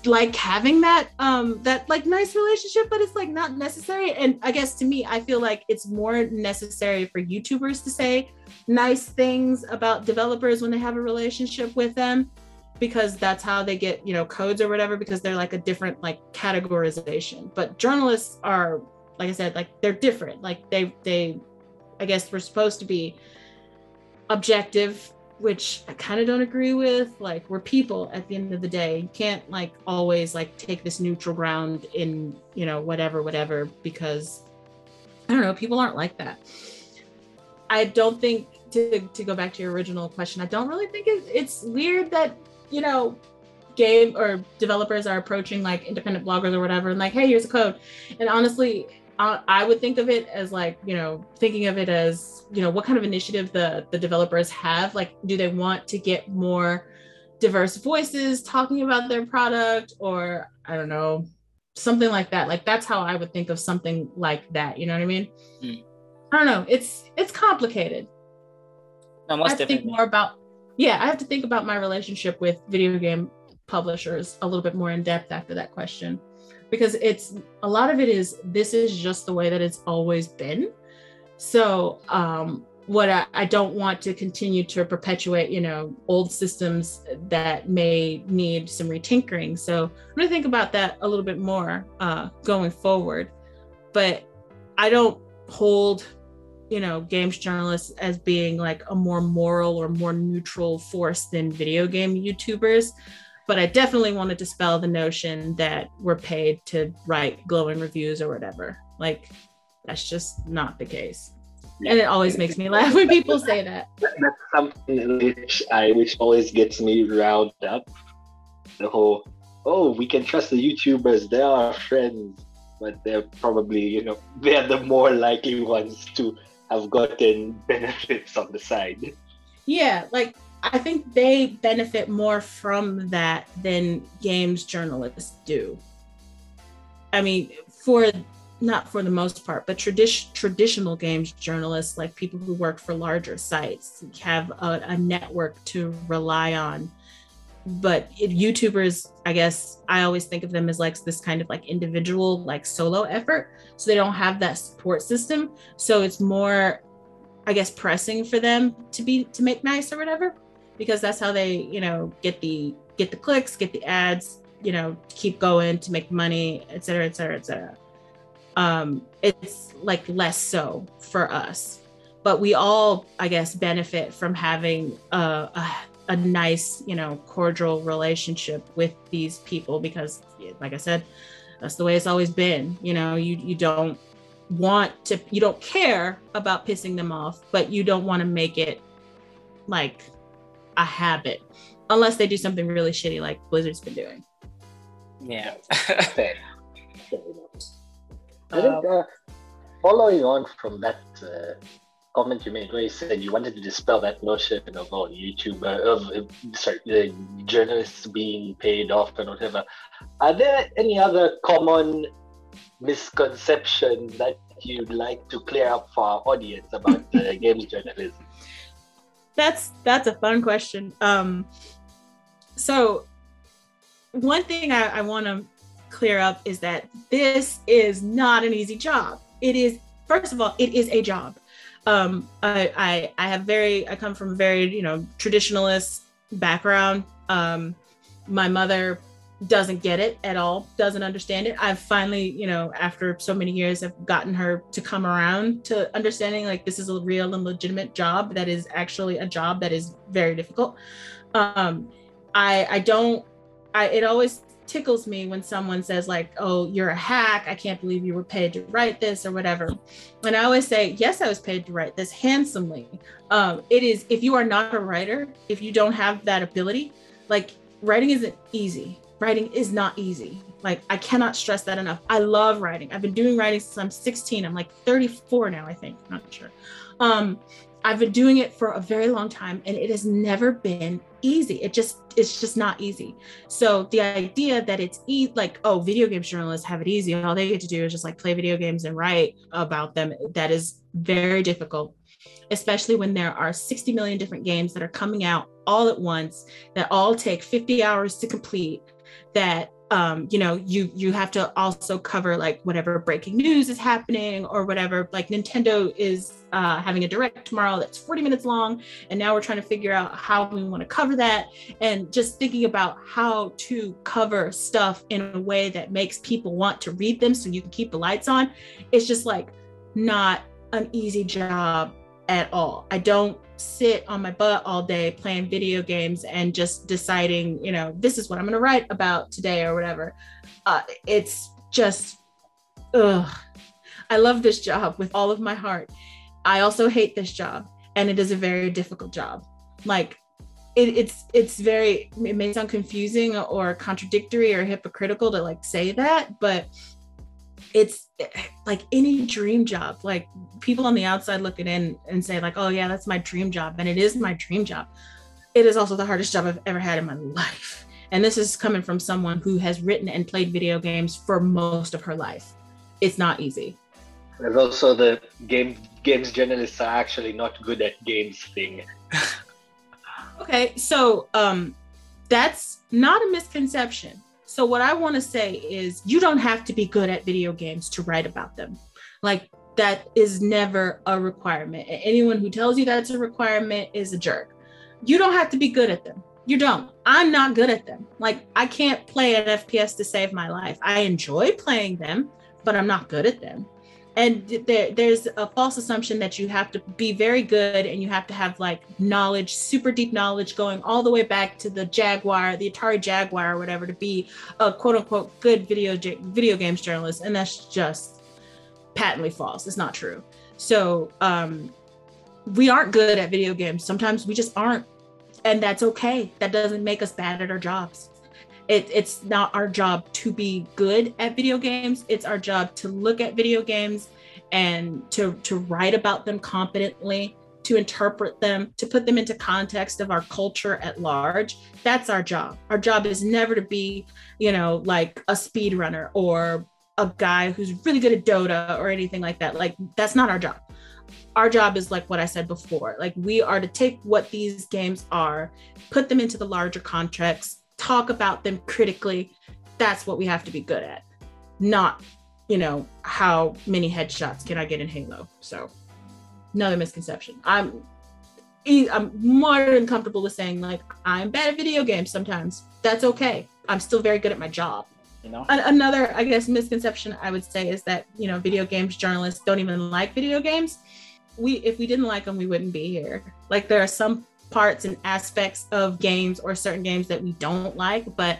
like having that um that like nice relationship but it's like not necessary. And i guess to me i feel like it's more necessary for youtubers to say nice things about developers when they have a relationship with them because that's how they get you know codes or whatever because they're like a different like categorization. But journalists are like i said like they're different. Like they they i guess we're supposed to be objective which I kind of don't agree with. Like we're people at the end of the day. You can't like always like take this neutral ground in, you know, whatever, whatever, because I don't know, people aren't like that. I don't think to, to go back to your original question, I don't really think it, it's weird that, you know, game or developers are approaching like independent bloggers or whatever and like, hey, here's a code. And honestly, I would think of it as like, you know, thinking of it as, you know, what kind of initiative the the developers have. Like, do they want to get more diverse voices talking about their product, or I don't know, something like that. Like that's how I would think of something like that. You know what I mean? Mm. I don't know. It's it's complicated. No, I have to think more about. Yeah, I have to think about my relationship with video game publishers a little bit more in depth after that question because it's a lot of it is this is just the way that it's always been. So um what I, I don't want to continue to perpetuate you know old systems that may need some retinkering. So i'm going to think about that a little bit more uh going forward. But i don't hold you know games journalists as being like a more moral or more neutral force than video game youtubers but I definitely want to dispel the notion that we're paid to write glowing reviews or whatever. Like that's just not the case. Yeah. And it always makes me laugh when people say that. That's something which I which always gets me riled up. The whole oh, we can trust the YouTubers, they're our friends, but they're probably, you know, they're the more likely ones to have gotten benefits on the side. Yeah, like I think they benefit more from that than games journalists do. I mean, for not for the most part, but tradi- traditional games journalists, like people who work for larger sites, have a, a network to rely on. But it, YouTubers, I guess, I always think of them as like this kind of like individual, like solo effort. So they don't have that support system. So it's more, I guess, pressing for them to be to make nice or whatever because that's how they you know get the get the clicks get the ads you know keep going to make money et cetera et cetera et cetera. Um it's like less so for us. But we all i guess benefit from having a, a, a nice you know cordial relationship with these people because like i said that's the way it's always been. You know you you don't want to you don't care about pissing them off but you don't want to make it like a habit unless they do something really shitty like Blizzard's been doing. Yeah. I think uh, following on from that uh, comment you made, where you said you wanted to dispel that notion of all YouTuber of uh, sorry, the journalists being paid off and whatever. Are there any other common misconceptions that you'd like to clear up for our audience about uh, games journalism? That's that's a fun question. Um, so one thing I, I want to clear up is that this is not an easy job. It is first of all, it is a job. Um, I, I I have very I come from a very you know traditionalist background. Um, my mother doesn't get it at all, doesn't understand it. I've finally, you know, after so many years, I've gotten her to come around to understanding like this is a real and legitimate job that is actually a job that is very difficult. Um, I I don't I it always tickles me when someone says like oh you're a hack i can't believe you were paid to write this or whatever and i always say yes i was paid to write this handsomely um, it is if you are not a writer if you don't have that ability like writing isn't easy writing is not easy. Like I cannot stress that enough. I love writing. I've been doing writing since I'm 16. I'm like 34 now, I think. Not sure. Um, I've been doing it for a very long time and it has never been easy. It just it's just not easy. So the idea that it's e- like oh video games journalists have it easy. All they get to do is just like play video games and write about them. That is very difficult especially when there are 60 million different games that are coming out all at once that all take 50 hours to complete that um, you know you you have to also cover like whatever breaking news is happening or whatever like nintendo is uh, having a direct tomorrow that's 40 minutes long and now we're trying to figure out how we want to cover that and just thinking about how to cover stuff in a way that makes people want to read them so you can keep the lights on it's just like not an easy job at all. I don't sit on my butt all day playing video games and just deciding, you know, this is what I'm going to write about today or whatever. Uh, it's just, ugh. I love this job with all of my heart. I also hate this job, and it is a very difficult job. Like, it, it's it's very it may sound confusing or contradictory or hypocritical to like say that, but it's like any dream job like people on the outside looking in and say like oh yeah that's my dream job and it is my dream job. It is also the hardest job i've ever had in my life. And this is coming from someone who has written and played video games for most of her life. It's not easy. There's also the game games journalists are actually not good at games thing. Okay so um that's not a misconception so, what I want to say is, you don't have to be good at video games to write about them. Like, that is never a requirement. Anyone who tells you that's a requirement is a jerk. You don't have to be good at them. You don't. I'm not good at them. Like, I can't play an FPS to save my life. I enjoy playing them, but I'm not good at them and there, there's a false assumption that you have to be very good and you have to have like knowledge super deep knowledge going all the way back to the jaguar the atari jaguar or whatever to be a quote unquote good video video games journalist. And that's just patently false. It's not true. So um we aren't good at video games. Sometimes we just aren't. And that's okay. That doesn't make us bad at our jobs it, it's not our job to be good at video games. It's our job to look at video games and to to write about them competently to interpret them to put them into context of our culture at large. That's our job. Our job is never to be you know like a speedrunner or a guy who's really good at dota or anything like that. Like that's not our job. Our job is like what I said before. Like we are to take what these games are, put them into the larger context, talk about them critically. That's what we have to be good at, not, you know, how many headshots can I get in Halo. So, another misconception. I'm I'm more than comfortable with saying like I'm bad at video games sometimes. That's okay. I'm still very good at my job. You know. Another, I guess, misconception I would say is that you know video games journalists don't even like video games. We, if we didn't like them, we wouldn't be here. Like there are some parts and aspects of games or certain games that we don't like but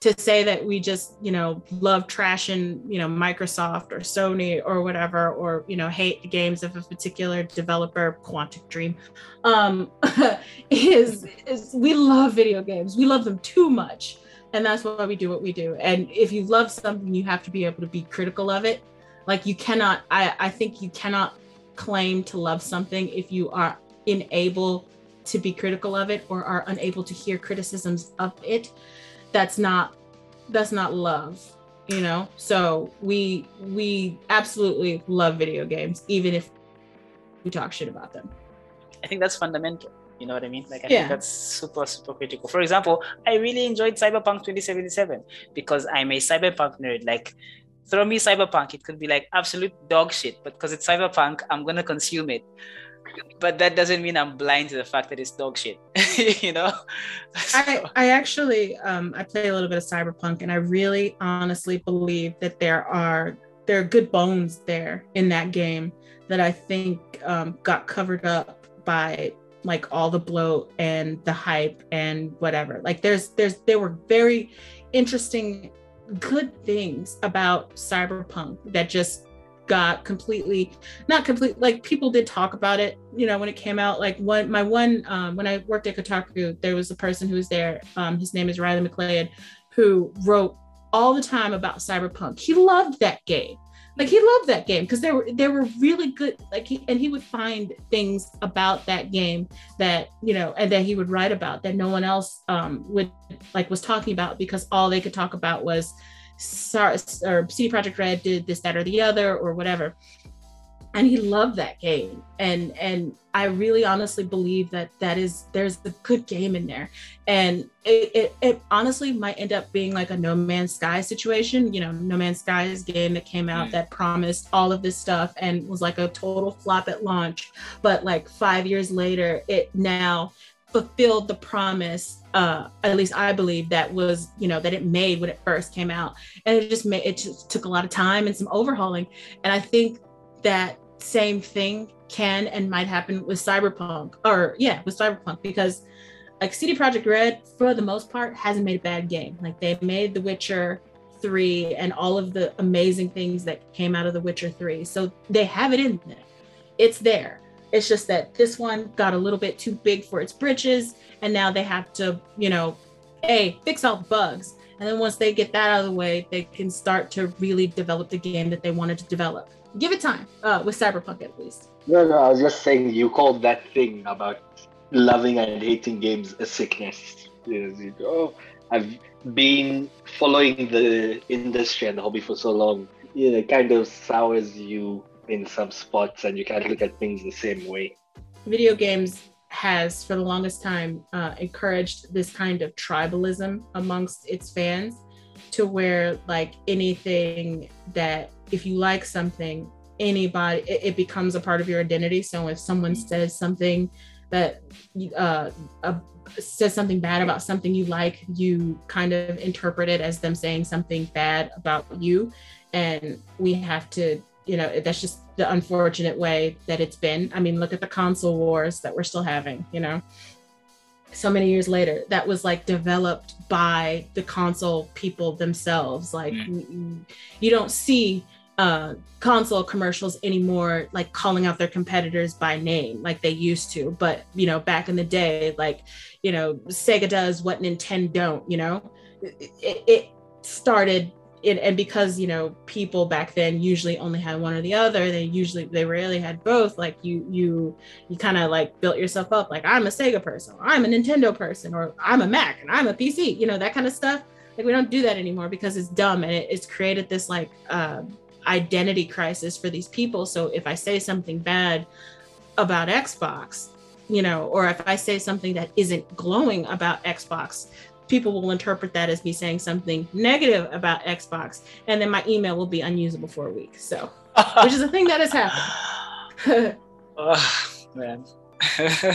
to say that we just you know love trashing you know microsoft or sony or whatever or you know hate the games of a particular developer quantic dream um is, is we love video games. We love them too much. And that's why we do what we do. And if you love something you have to be able to be critical of it. Like you cannot i i think you cannot claim to love something if you are unable to be critical of it or are unable to hear criticisms of it that's not that's not love you know? So we we absolutely love video games even if we talk shit about them. I think that's fundamental you know what i mean? Like i yeah. think that's super super critical. For example i really enjoyed cyberpunk 2077 because i'm a cyberpunk nerd. Like throw me cyberpunk it could be like absolute dog shit but because it's cyberpunk i'm gonna consume it but that doesn't mean I'm blind to the fact that it's dog shit. you know. So. I I actually um I play a little bit of cyberpunk, and I really honestly believe that there are there are good bones there in that game that I think um, got covered up by like all the bloat and the hype and whatever. Like there's there's there were very interesting good things about cyberpunk that just got completely not complete like people did talk about it you know when it came out. Like one my one um, when i worked at kotaku there was a person who was there um, his name is riley macleod who wrote all the time about cyberpunk. He loved that game. Like he loved that game because there were there were really good like he and he would find things about that game that you know and that he would write about that no one else um would like was talking about because all they could talk about was or CD Projekt Red did this, that, or the other, or whatever. And he loved that game, and and I really honestly believe that that is there's a good game in there, and it, it, it honestly might end up being like a No Man's Sky situation. You know, No Man's Sky is a game that came out mm. that promised all of this stuff and was like a total flop at launch, but like five years later, it now fulfilled the promise uh at least i believe that was you know that it made when it first came out. And it just made it just took a lot of time and some overhauling. And i think that same thing can and might happen with cyberpunk or yeah with cyberpunk because like cd projekt red for the most part hasn't made a bad game. Like they made the witcher 3 and all of the amazing things that came out of the witcher 3 so they have it in there it's there it's just that this one got a little bit too big for its britches, and now they have to, you know, a fix all bugs. And then once they get that out of the way, they can start to really develop the game that they wanted to develop. Give it time, uh, with Cyberpunk at least. No, no, I was just saying you called that thing about loving and hating games a sickness. You go, I've been following the industry and the hobby for so long. You know, it kind of sours you in some spots and you can't look at things the same way. Video games has for the longest time uh, encouraged this kind of tribalism amongst its fans to where like anything that if you like something anybody it, it becomes a part of your identity so if someone says something that uh, says something bad about something you like you kind of interpret it as them saying something bad about you and we have to you know that's just the unfortunate way that it's been. I mean look at the console wars that we're still having you know. So many years later that was like developed by the console people themselves. Like mm. you don't see uh, console commercials anymore like calling out their competitors by name like they used to. But you know back in the day like you know sega does what nintendo don't you know. It, it started it, and because you know people back then usually only had one or the other they usually they rarely had both like you you you kind of like built yourself up like i'm a sega person or i'm a nintendo person or i'm a mac and i'm a pc you know that kind of stuff. Like we don't do that anymore because it's dumb and it, it's created this like uh, identity crisis for these people. So if i say something bad about xbox you know or if i say something that isn't glowing about xbox people will interpret that as me saying something negative about Xbox, and then my email will be unusable for a week. So, which is a thing that has happened. oh, man.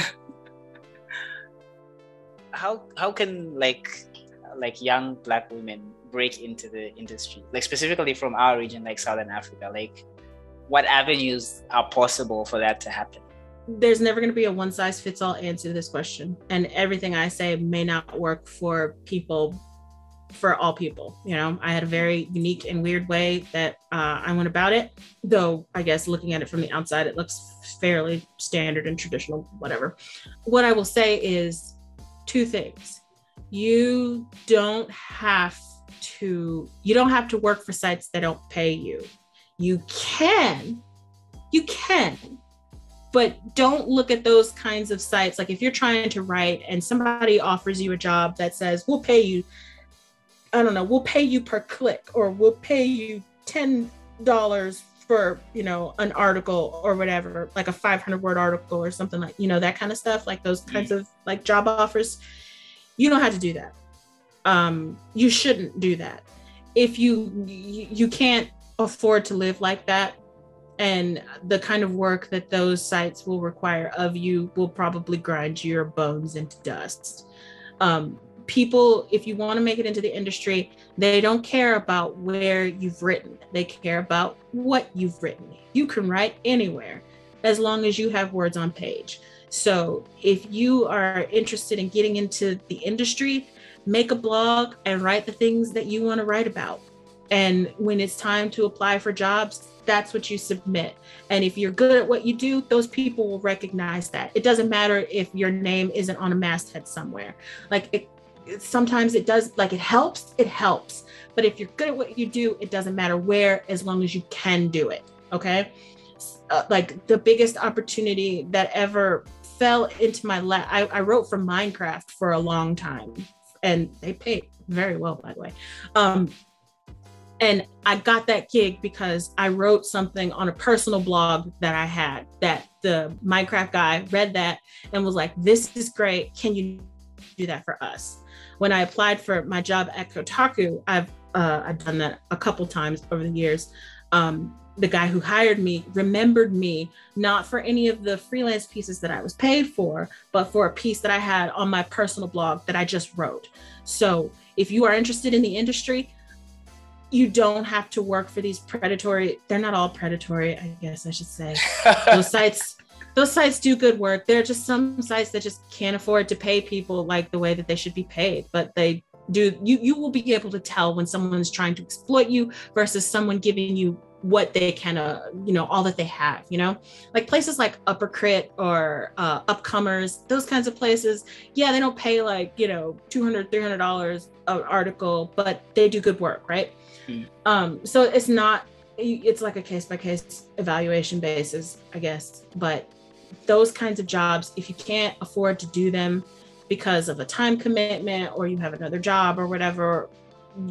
how how can like like young black women break into the industry like specifically from our region like southern africa like what avenues are possible for that to happen there's never going to be a one size fits all answer to this question. And everything i say may not work for people for all people you know? I had a very unique and weird way that uh, i went about it though i guess looking at it from the outside it looks fairly standard and traditional whatever. What i will say is two things. You don't have to you don't have to work for sites that don't pay you. You can you can but don't look at those kinds of sites. Like if you're trying to write and somebody offers you a job that says we'll pay you i don't know we'll pay you per click or we'll pay you $10 for you know an article or whatever like a 500 word article or something like you know that kind of stuff like those kinds mm-hmm. of like job offers you don't have to do that. Um you shouldn't do that. If you you can't afford to live like that and the kind of work that those sites will require of you will probably grind your bones into dust. Um, people, if you want to make it into the industry, they don't care about where you've written, they care about what you've written. You can write anywhere as long as you have words on page. So if you are interested in getting into the industry, make a blog and write the things that you want to write about. And when it's time to apply for jobs, that's what you submit. And if you're good at what you do, those people will recognize that. It doesn't matter if your name isn't on a masthead somewhere. Like it, sometimes it does, like it helps, it helps. But if you're good at what you do, it doesn't matter where, as long as you can do it. Okay. Uh, like the biggest opportunity that ever fell into my lap, I, I wrote for Minecraft for a long time and they paid very well, by the way. Um, and I got that gig because I wrote something on a personal blog that I had that the Minecraft guy read that and was like, This is great. Can you do that for us? When I applied for my job at Kotaku, I've uh, I've done that a couple times over the years. Um, the guy who hired me remembered me not for any of the freelance pieces that I was paid for, but for a piece that I had on my personal blog that I just wrote. So if you are interested in the industry, you don't have to work for these predatory they're not all predatory i guess i should say. Those sites those sites do good work. There are just some sites that just can't afford to pay people like the way that they should be paid but they do you you will be able to tell when someone's trying to exploit you versus someone giving you what they can uh you know all that they have you know? Like places like uppercrit or uh upcomers those kinds of places yeah they don't pay like you know 200 300 dollars an article but they do good work right? Mm. um so it's not it's like a case by case evaluation basis i guess but those kinds of jobs if you can't afford to do them because of a time commitment or you have another job or whatever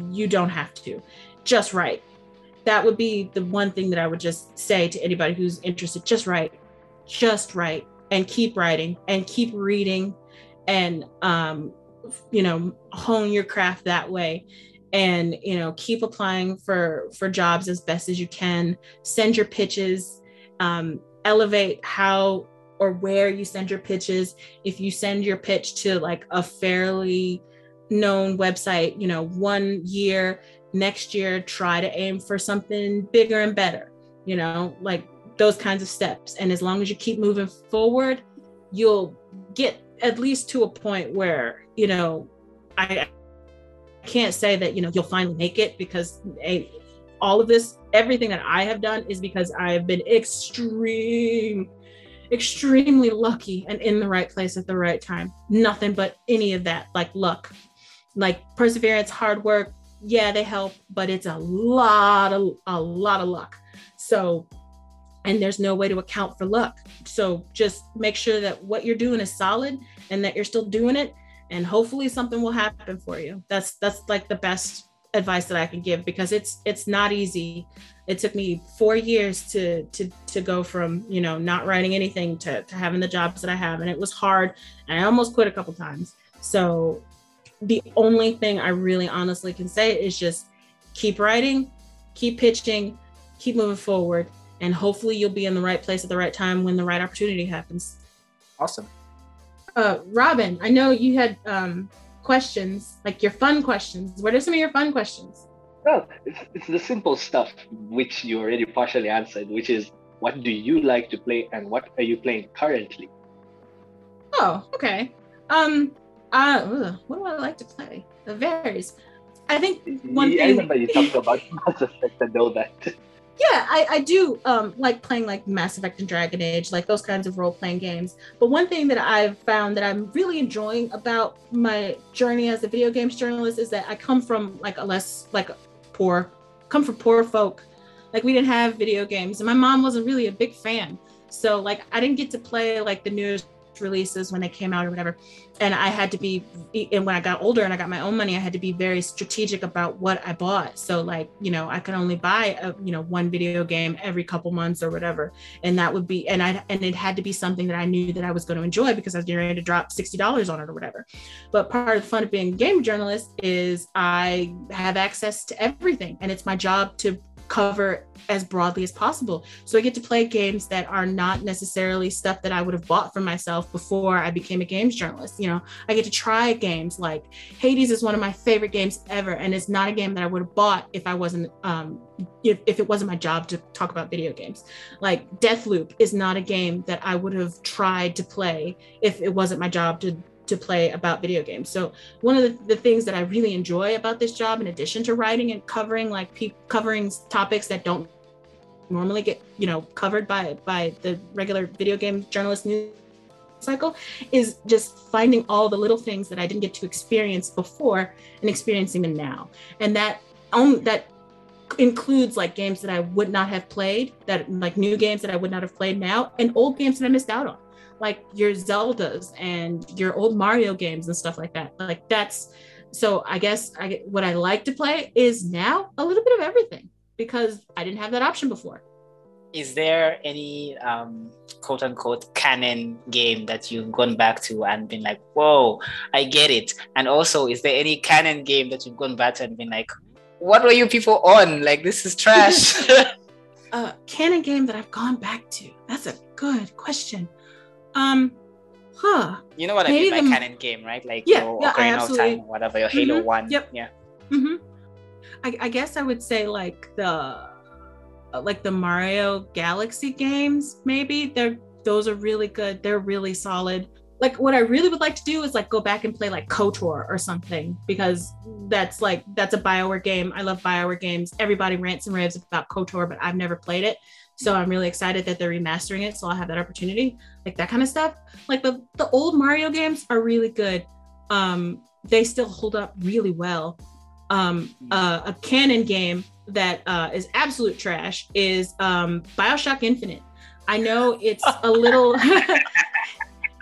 you don't have to. Just write that would be the one thing that I would just say to anybody who's interested. Just write, just write, and keep writing, and keep reading, and um, you know, hone your craft that way, and you know, keep applying for for jobs as best as you can. Send your pitches, um, elevate how or where you send your pitches. If you send your pitch to like a fairly known website, you know, one year next year try to aim for something bigger and better you know like those kinds of steps. And as long as you keep moving forward you'll get at least to a point where you know i can't say that you know you'll finally make it because a, all of this everything that i have done is because i have been extreme extremely lucky and in the right place at the right time. Nothing but any of that like luck like perseverance hard work yeah, they help, but it's a lot of a lot of luck. So and there's no way to account for luck. So just make sure that what you're doing is solid and that you're still doing it and hopefully something will happen for you. That's that's like the best advice that I can give because it's it's not easy. It took me 4 years to to to go from, you know, not writing anything to to having the jobs that I have and it was hard and I almost quit a couple times. So the only thing I really honestly can say is just keep writing, keep pitching, keep moving forward, and hopefully you'll be in the right place at the right time when the right opportunity happens. Awesome. Uh, Robin, I know you had um, questions, like your fun questions. What are some of your fun questions? Well, it's, it's the simple stuff which you already partially answered, which is what do you like to play and what are you playing currently? Oh, okay. Um, uh, what do I like to play? It varies. I think one yeah, thing. I remember you talked about Mass Effect. I know that. Yeah, I, I do um, like playing like Mass Effect and Dragon Age, like those kinds of role playing games. But one thing that I've found that I'm really enjoying about my journey as a video games journalist is that I come from like a less like poor, come from poor folk. Like we didn't have video games, and my mom wasn't really a big fan. So like I didn't get to play like the newest releases when they came out or whatever. And i had to be and when i got older and i got my own money i had to be very strategic about what i bought. So like you know i could only buy a you know one video game every couple months or whatever. And that would be and i and it had to be something that i knew that i was going to enjoy because i was getting ready to drop $60 on it or whatever. But part of the fun of being a game journalist is i have access to everything and it's my job to cover as broadly as possible. So I get to play games that are not necessarily stuff that I would have bought for myself before I became a games journalist. You know, I get to try games like Hades is one of my favorite games ever, and it's not a game that I would have bought if I wasn't um, if, if it wasn't my job to talk about video games. Like Deathloop is not a game that I would have tried to play if it wasn't my job to to play about video games. So one of the, the, things that I really enjoy about this job, in addition to writing and covering like pe- covering topics that don't normally get you know covered by by the regular video game journalist news cycle, is just finding all the little things that I didn't get to experience before and experiencing them now, and that on that includes like games that I would not have played, that like new games that I would not have played now, and old games that I missed out on like your Zeldas and your old Mario games and stuff like that. Like that's so I guess I what I like to play is now a little bit of everything because I didn't have that option before. Is there any um, quote unquote canon game that you've gone back to and been like, whoa, I get it? And also, is there any canon game that you've gone back to and been like, what were you people on? Like, this is trash. uh, canon game that I've gone back to? That's a good question. Um, huh. You know what Maybe I mean by the... canon game, right? Like yeah, your yeah, Ocarina of Time or whatever, your Halo mm-hmm. One. Yep. Yeah. Mm-hmm. I, I guess I would say like the uh, like the Mario Galaxy games. Maybe they're those are really good. They're really solid. Like what I really would like to do is like go back and play like KOTOR or something because that's like that's a Bioware game. I love Bioware games. Everybody rants and raves about KOTOR, but I've never played it. So I'm really excited that they're remastering it. So I'll have that opportunity, like that kind of stuff. Like the the old Mario games are really good. Um, they still hold up really well. Um, uh, a canon game that uh, is absolute trash is um, Bioshock Infinite. I know it's a little.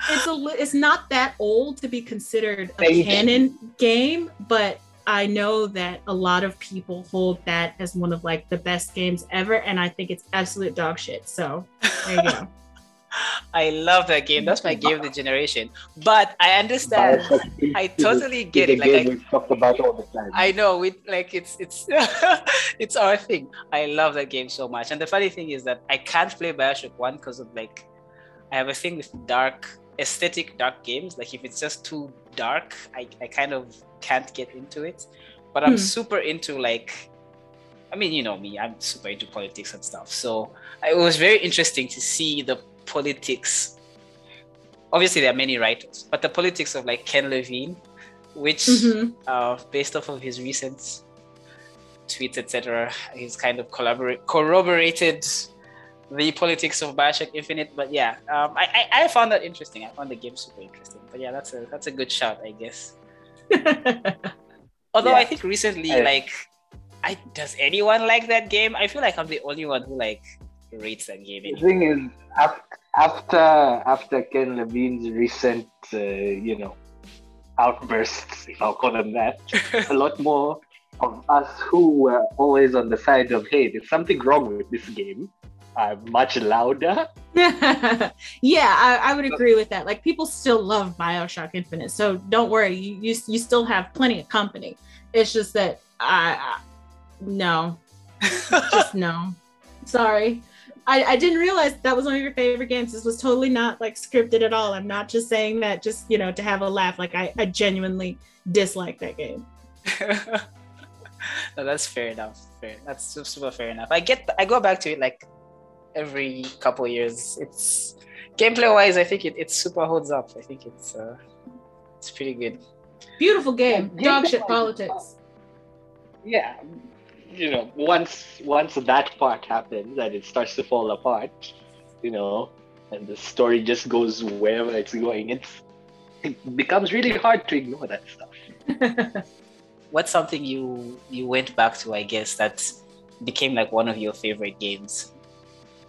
it's a it's not that old to be considered a canon game, but I know that a lot of people hold that as one of like the best games ever, and I think it's absolute dog shit. So there you go. I love that game. That's my game of the generation. But I understand. I totally get it. Like I we talk about all the time. I know. We like it's it's it's our thing. I love that game so much. And the funny thing is that I can't play Bioshock One because of like I have a thing with dark aesthetic dark games. Like if it's just too dark, I, I kind of can't get into it. But I'm hmm. super into like I mean, you know me, I'm super into politics and stuff. So it was very interesting to see the politics. Obviously, there are many writers, but the politics of like Ken Levine, which, mm-hmm. uh, based off of his recent tweets, etc., he's kind of collaborate corroborated the politics of Bioshock Infinite. But yeah, um, I, I, I found that interesting. I found the game super interesting. But yeah, that's a that's a good shout, I guess. Although yeah. I think recently, I, like, I does anyone like that game? I feel like I'm the only one who like rates that game. Anymore. The thing is, after after Ken Levine's recent, uh, you know, outbursts, if I'll call them that, a lot more of us who were always on the side of, hey, there's something wrong with this game are much louder. yeah, I, I, would agree with that. Like people still love Bioshock Infinite, so don't worry, you you, you still have plenty of company. It's just that I, I no, just no. Sorry. I, I didn't realize that was one of your favorite games. This was totally not like scripted at all. I'm not just saying that just, you know, to have a laugh. Like I, I genuinely dislike that game. no, that's fair enough. Fair. That's super fair enough. I get I go back to it like every couple years. It's gameplay wise, I think it, it super holds up. I think it's uh, it's pretty good. Beautiful game. Yeah, Dog shit politics. Yeah. You know, once once that part happens and it starts to fall apart, you know, and the story just goes wherever it's going, it's it becomes really hard to ignore that stuff. What's something you you went back to, I guess, that became like one of your favorite games?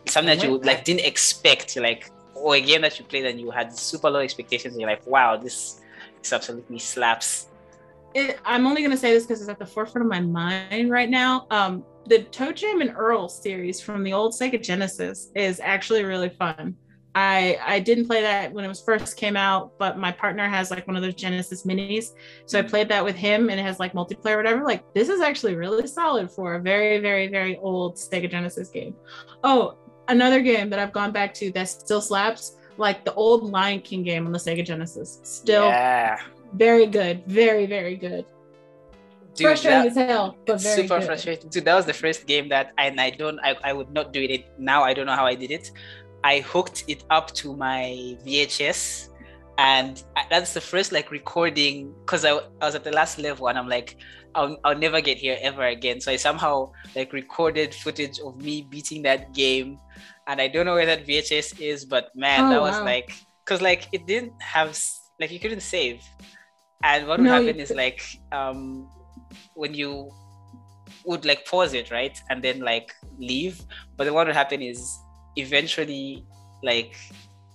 Something that you like didn't expect, like or a game that you played and you had super low expectations, and you're like, wow, this this absolutely slaps. It, I'm only gonna say this because it's at the forefront of my mind right now. Um, the ToeJam and Earl series from the old Sega Genesis is actually really fun. I I didn't play that when it was first came out, but my partner has like one of those Genesis minis, so I played that with him, and it has like multiplayer, whatever. Like this is actually really solid for a very very very old Sega Genesis game. Oh, another game that I've gone back to that still slaps, like the old Lion King game on the Sega Genesis, still yeah. very good, very very good. Dude, frustrating that- as hell, but very super good. frustrating. Dude, that was the first game that and I don't I, I would not do it now. I don't know how I did it. I hooked it up to my VHS and that's the first like recording because I, I was at the last level and I'm like I'll, I'll never get here ever again. So I somehow like recorded footage of me beating that game and I don't know where that VHS is, but man, Oh, that was wow. like because like it didn't have like you couldn't save. And what would No, happen is like um when you would like pause it right and then like leave but then what would happen is eventually like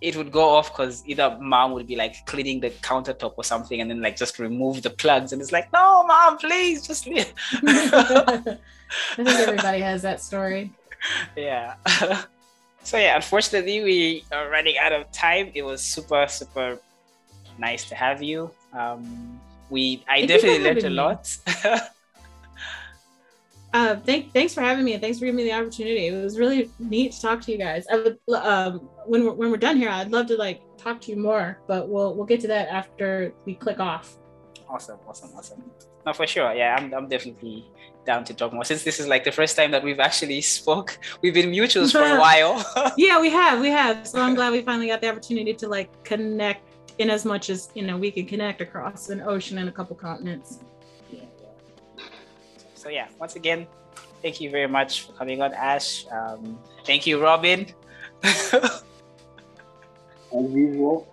it would go off because either mom would be like cleaning the countertop or something and then like just remove the plugs and it's like no mom please just leave. I think everybody has that story. yeah. So yeah unfortunately we are running out of time. It was super super nice to have you. Um we i definitely learned a lot Uh, thank, thanks for having me and thanks for giving me the opportunity. It was really neat to talk to you guys. I would, um, when we're, when we're done here, I'd love to like talk to you more, but we'll we'll get to that after we click off. Awesome, awesome, awesome. No, for sure. Yeah, I'm, I'm definitely down to talk more. Since this is like the first time that we've actually spoke, we've been mutuals for a while. Yeah, we have, we have. So I'm glad we finally got the opportunity to like connect in as much as you know we can connect across an ocean and a couple continents. Yeah, yeah. So yeah, once again, thank you very much for coming on, Ash. Um, thank you, Robin. As usual.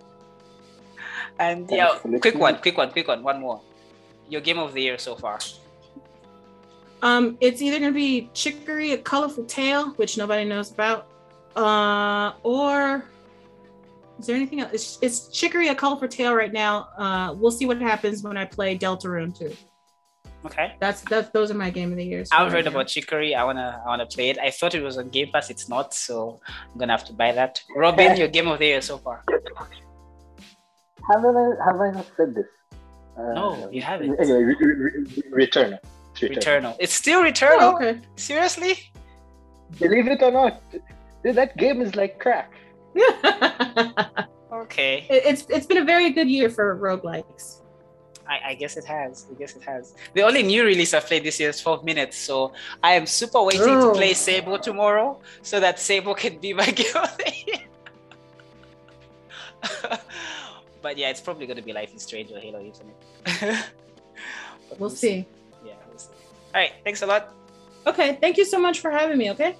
and Thanks yeah, quick one, quick one, quick one, one more. Your game of the year so far. Um, it's either gonna be Chicory, a colorful tale, which nobody knows about, uh, or is there anything else? It's, it's Chicory, a colorful tale right now. Uh, we'll see what happens when I play Deltarune too. Okay. That's that's those are my game of the years. I've heard now. about Chicory. I wanna I wanna play it. I thought it was on Game Pass. It's not, so I'm gonna have to buy that. Robin, your game of the year so far. Haven't I, have I not said this? Uh, No, you haven't. Anyway, re- re- re- Returnal. It's Returnal. Returnal. It's still Returnal. Oh, okay. Seriously? Believe it or not, dude, that game is like crack. it, Okay. it's it's been a very good year for roguelikes. I, I guess it has. I guess it has. The only new release I've played this year is 12 minutes, so I am super waiting to Oh. play Sable tomorrow so that Sable can be my game of the year. but yeah, it's probably gonna be Life is Strange or Halo Infinite. But We'll see. Yeah, we'll see. All right, thanks a lot. Okay, thank you so much for having me. Okay.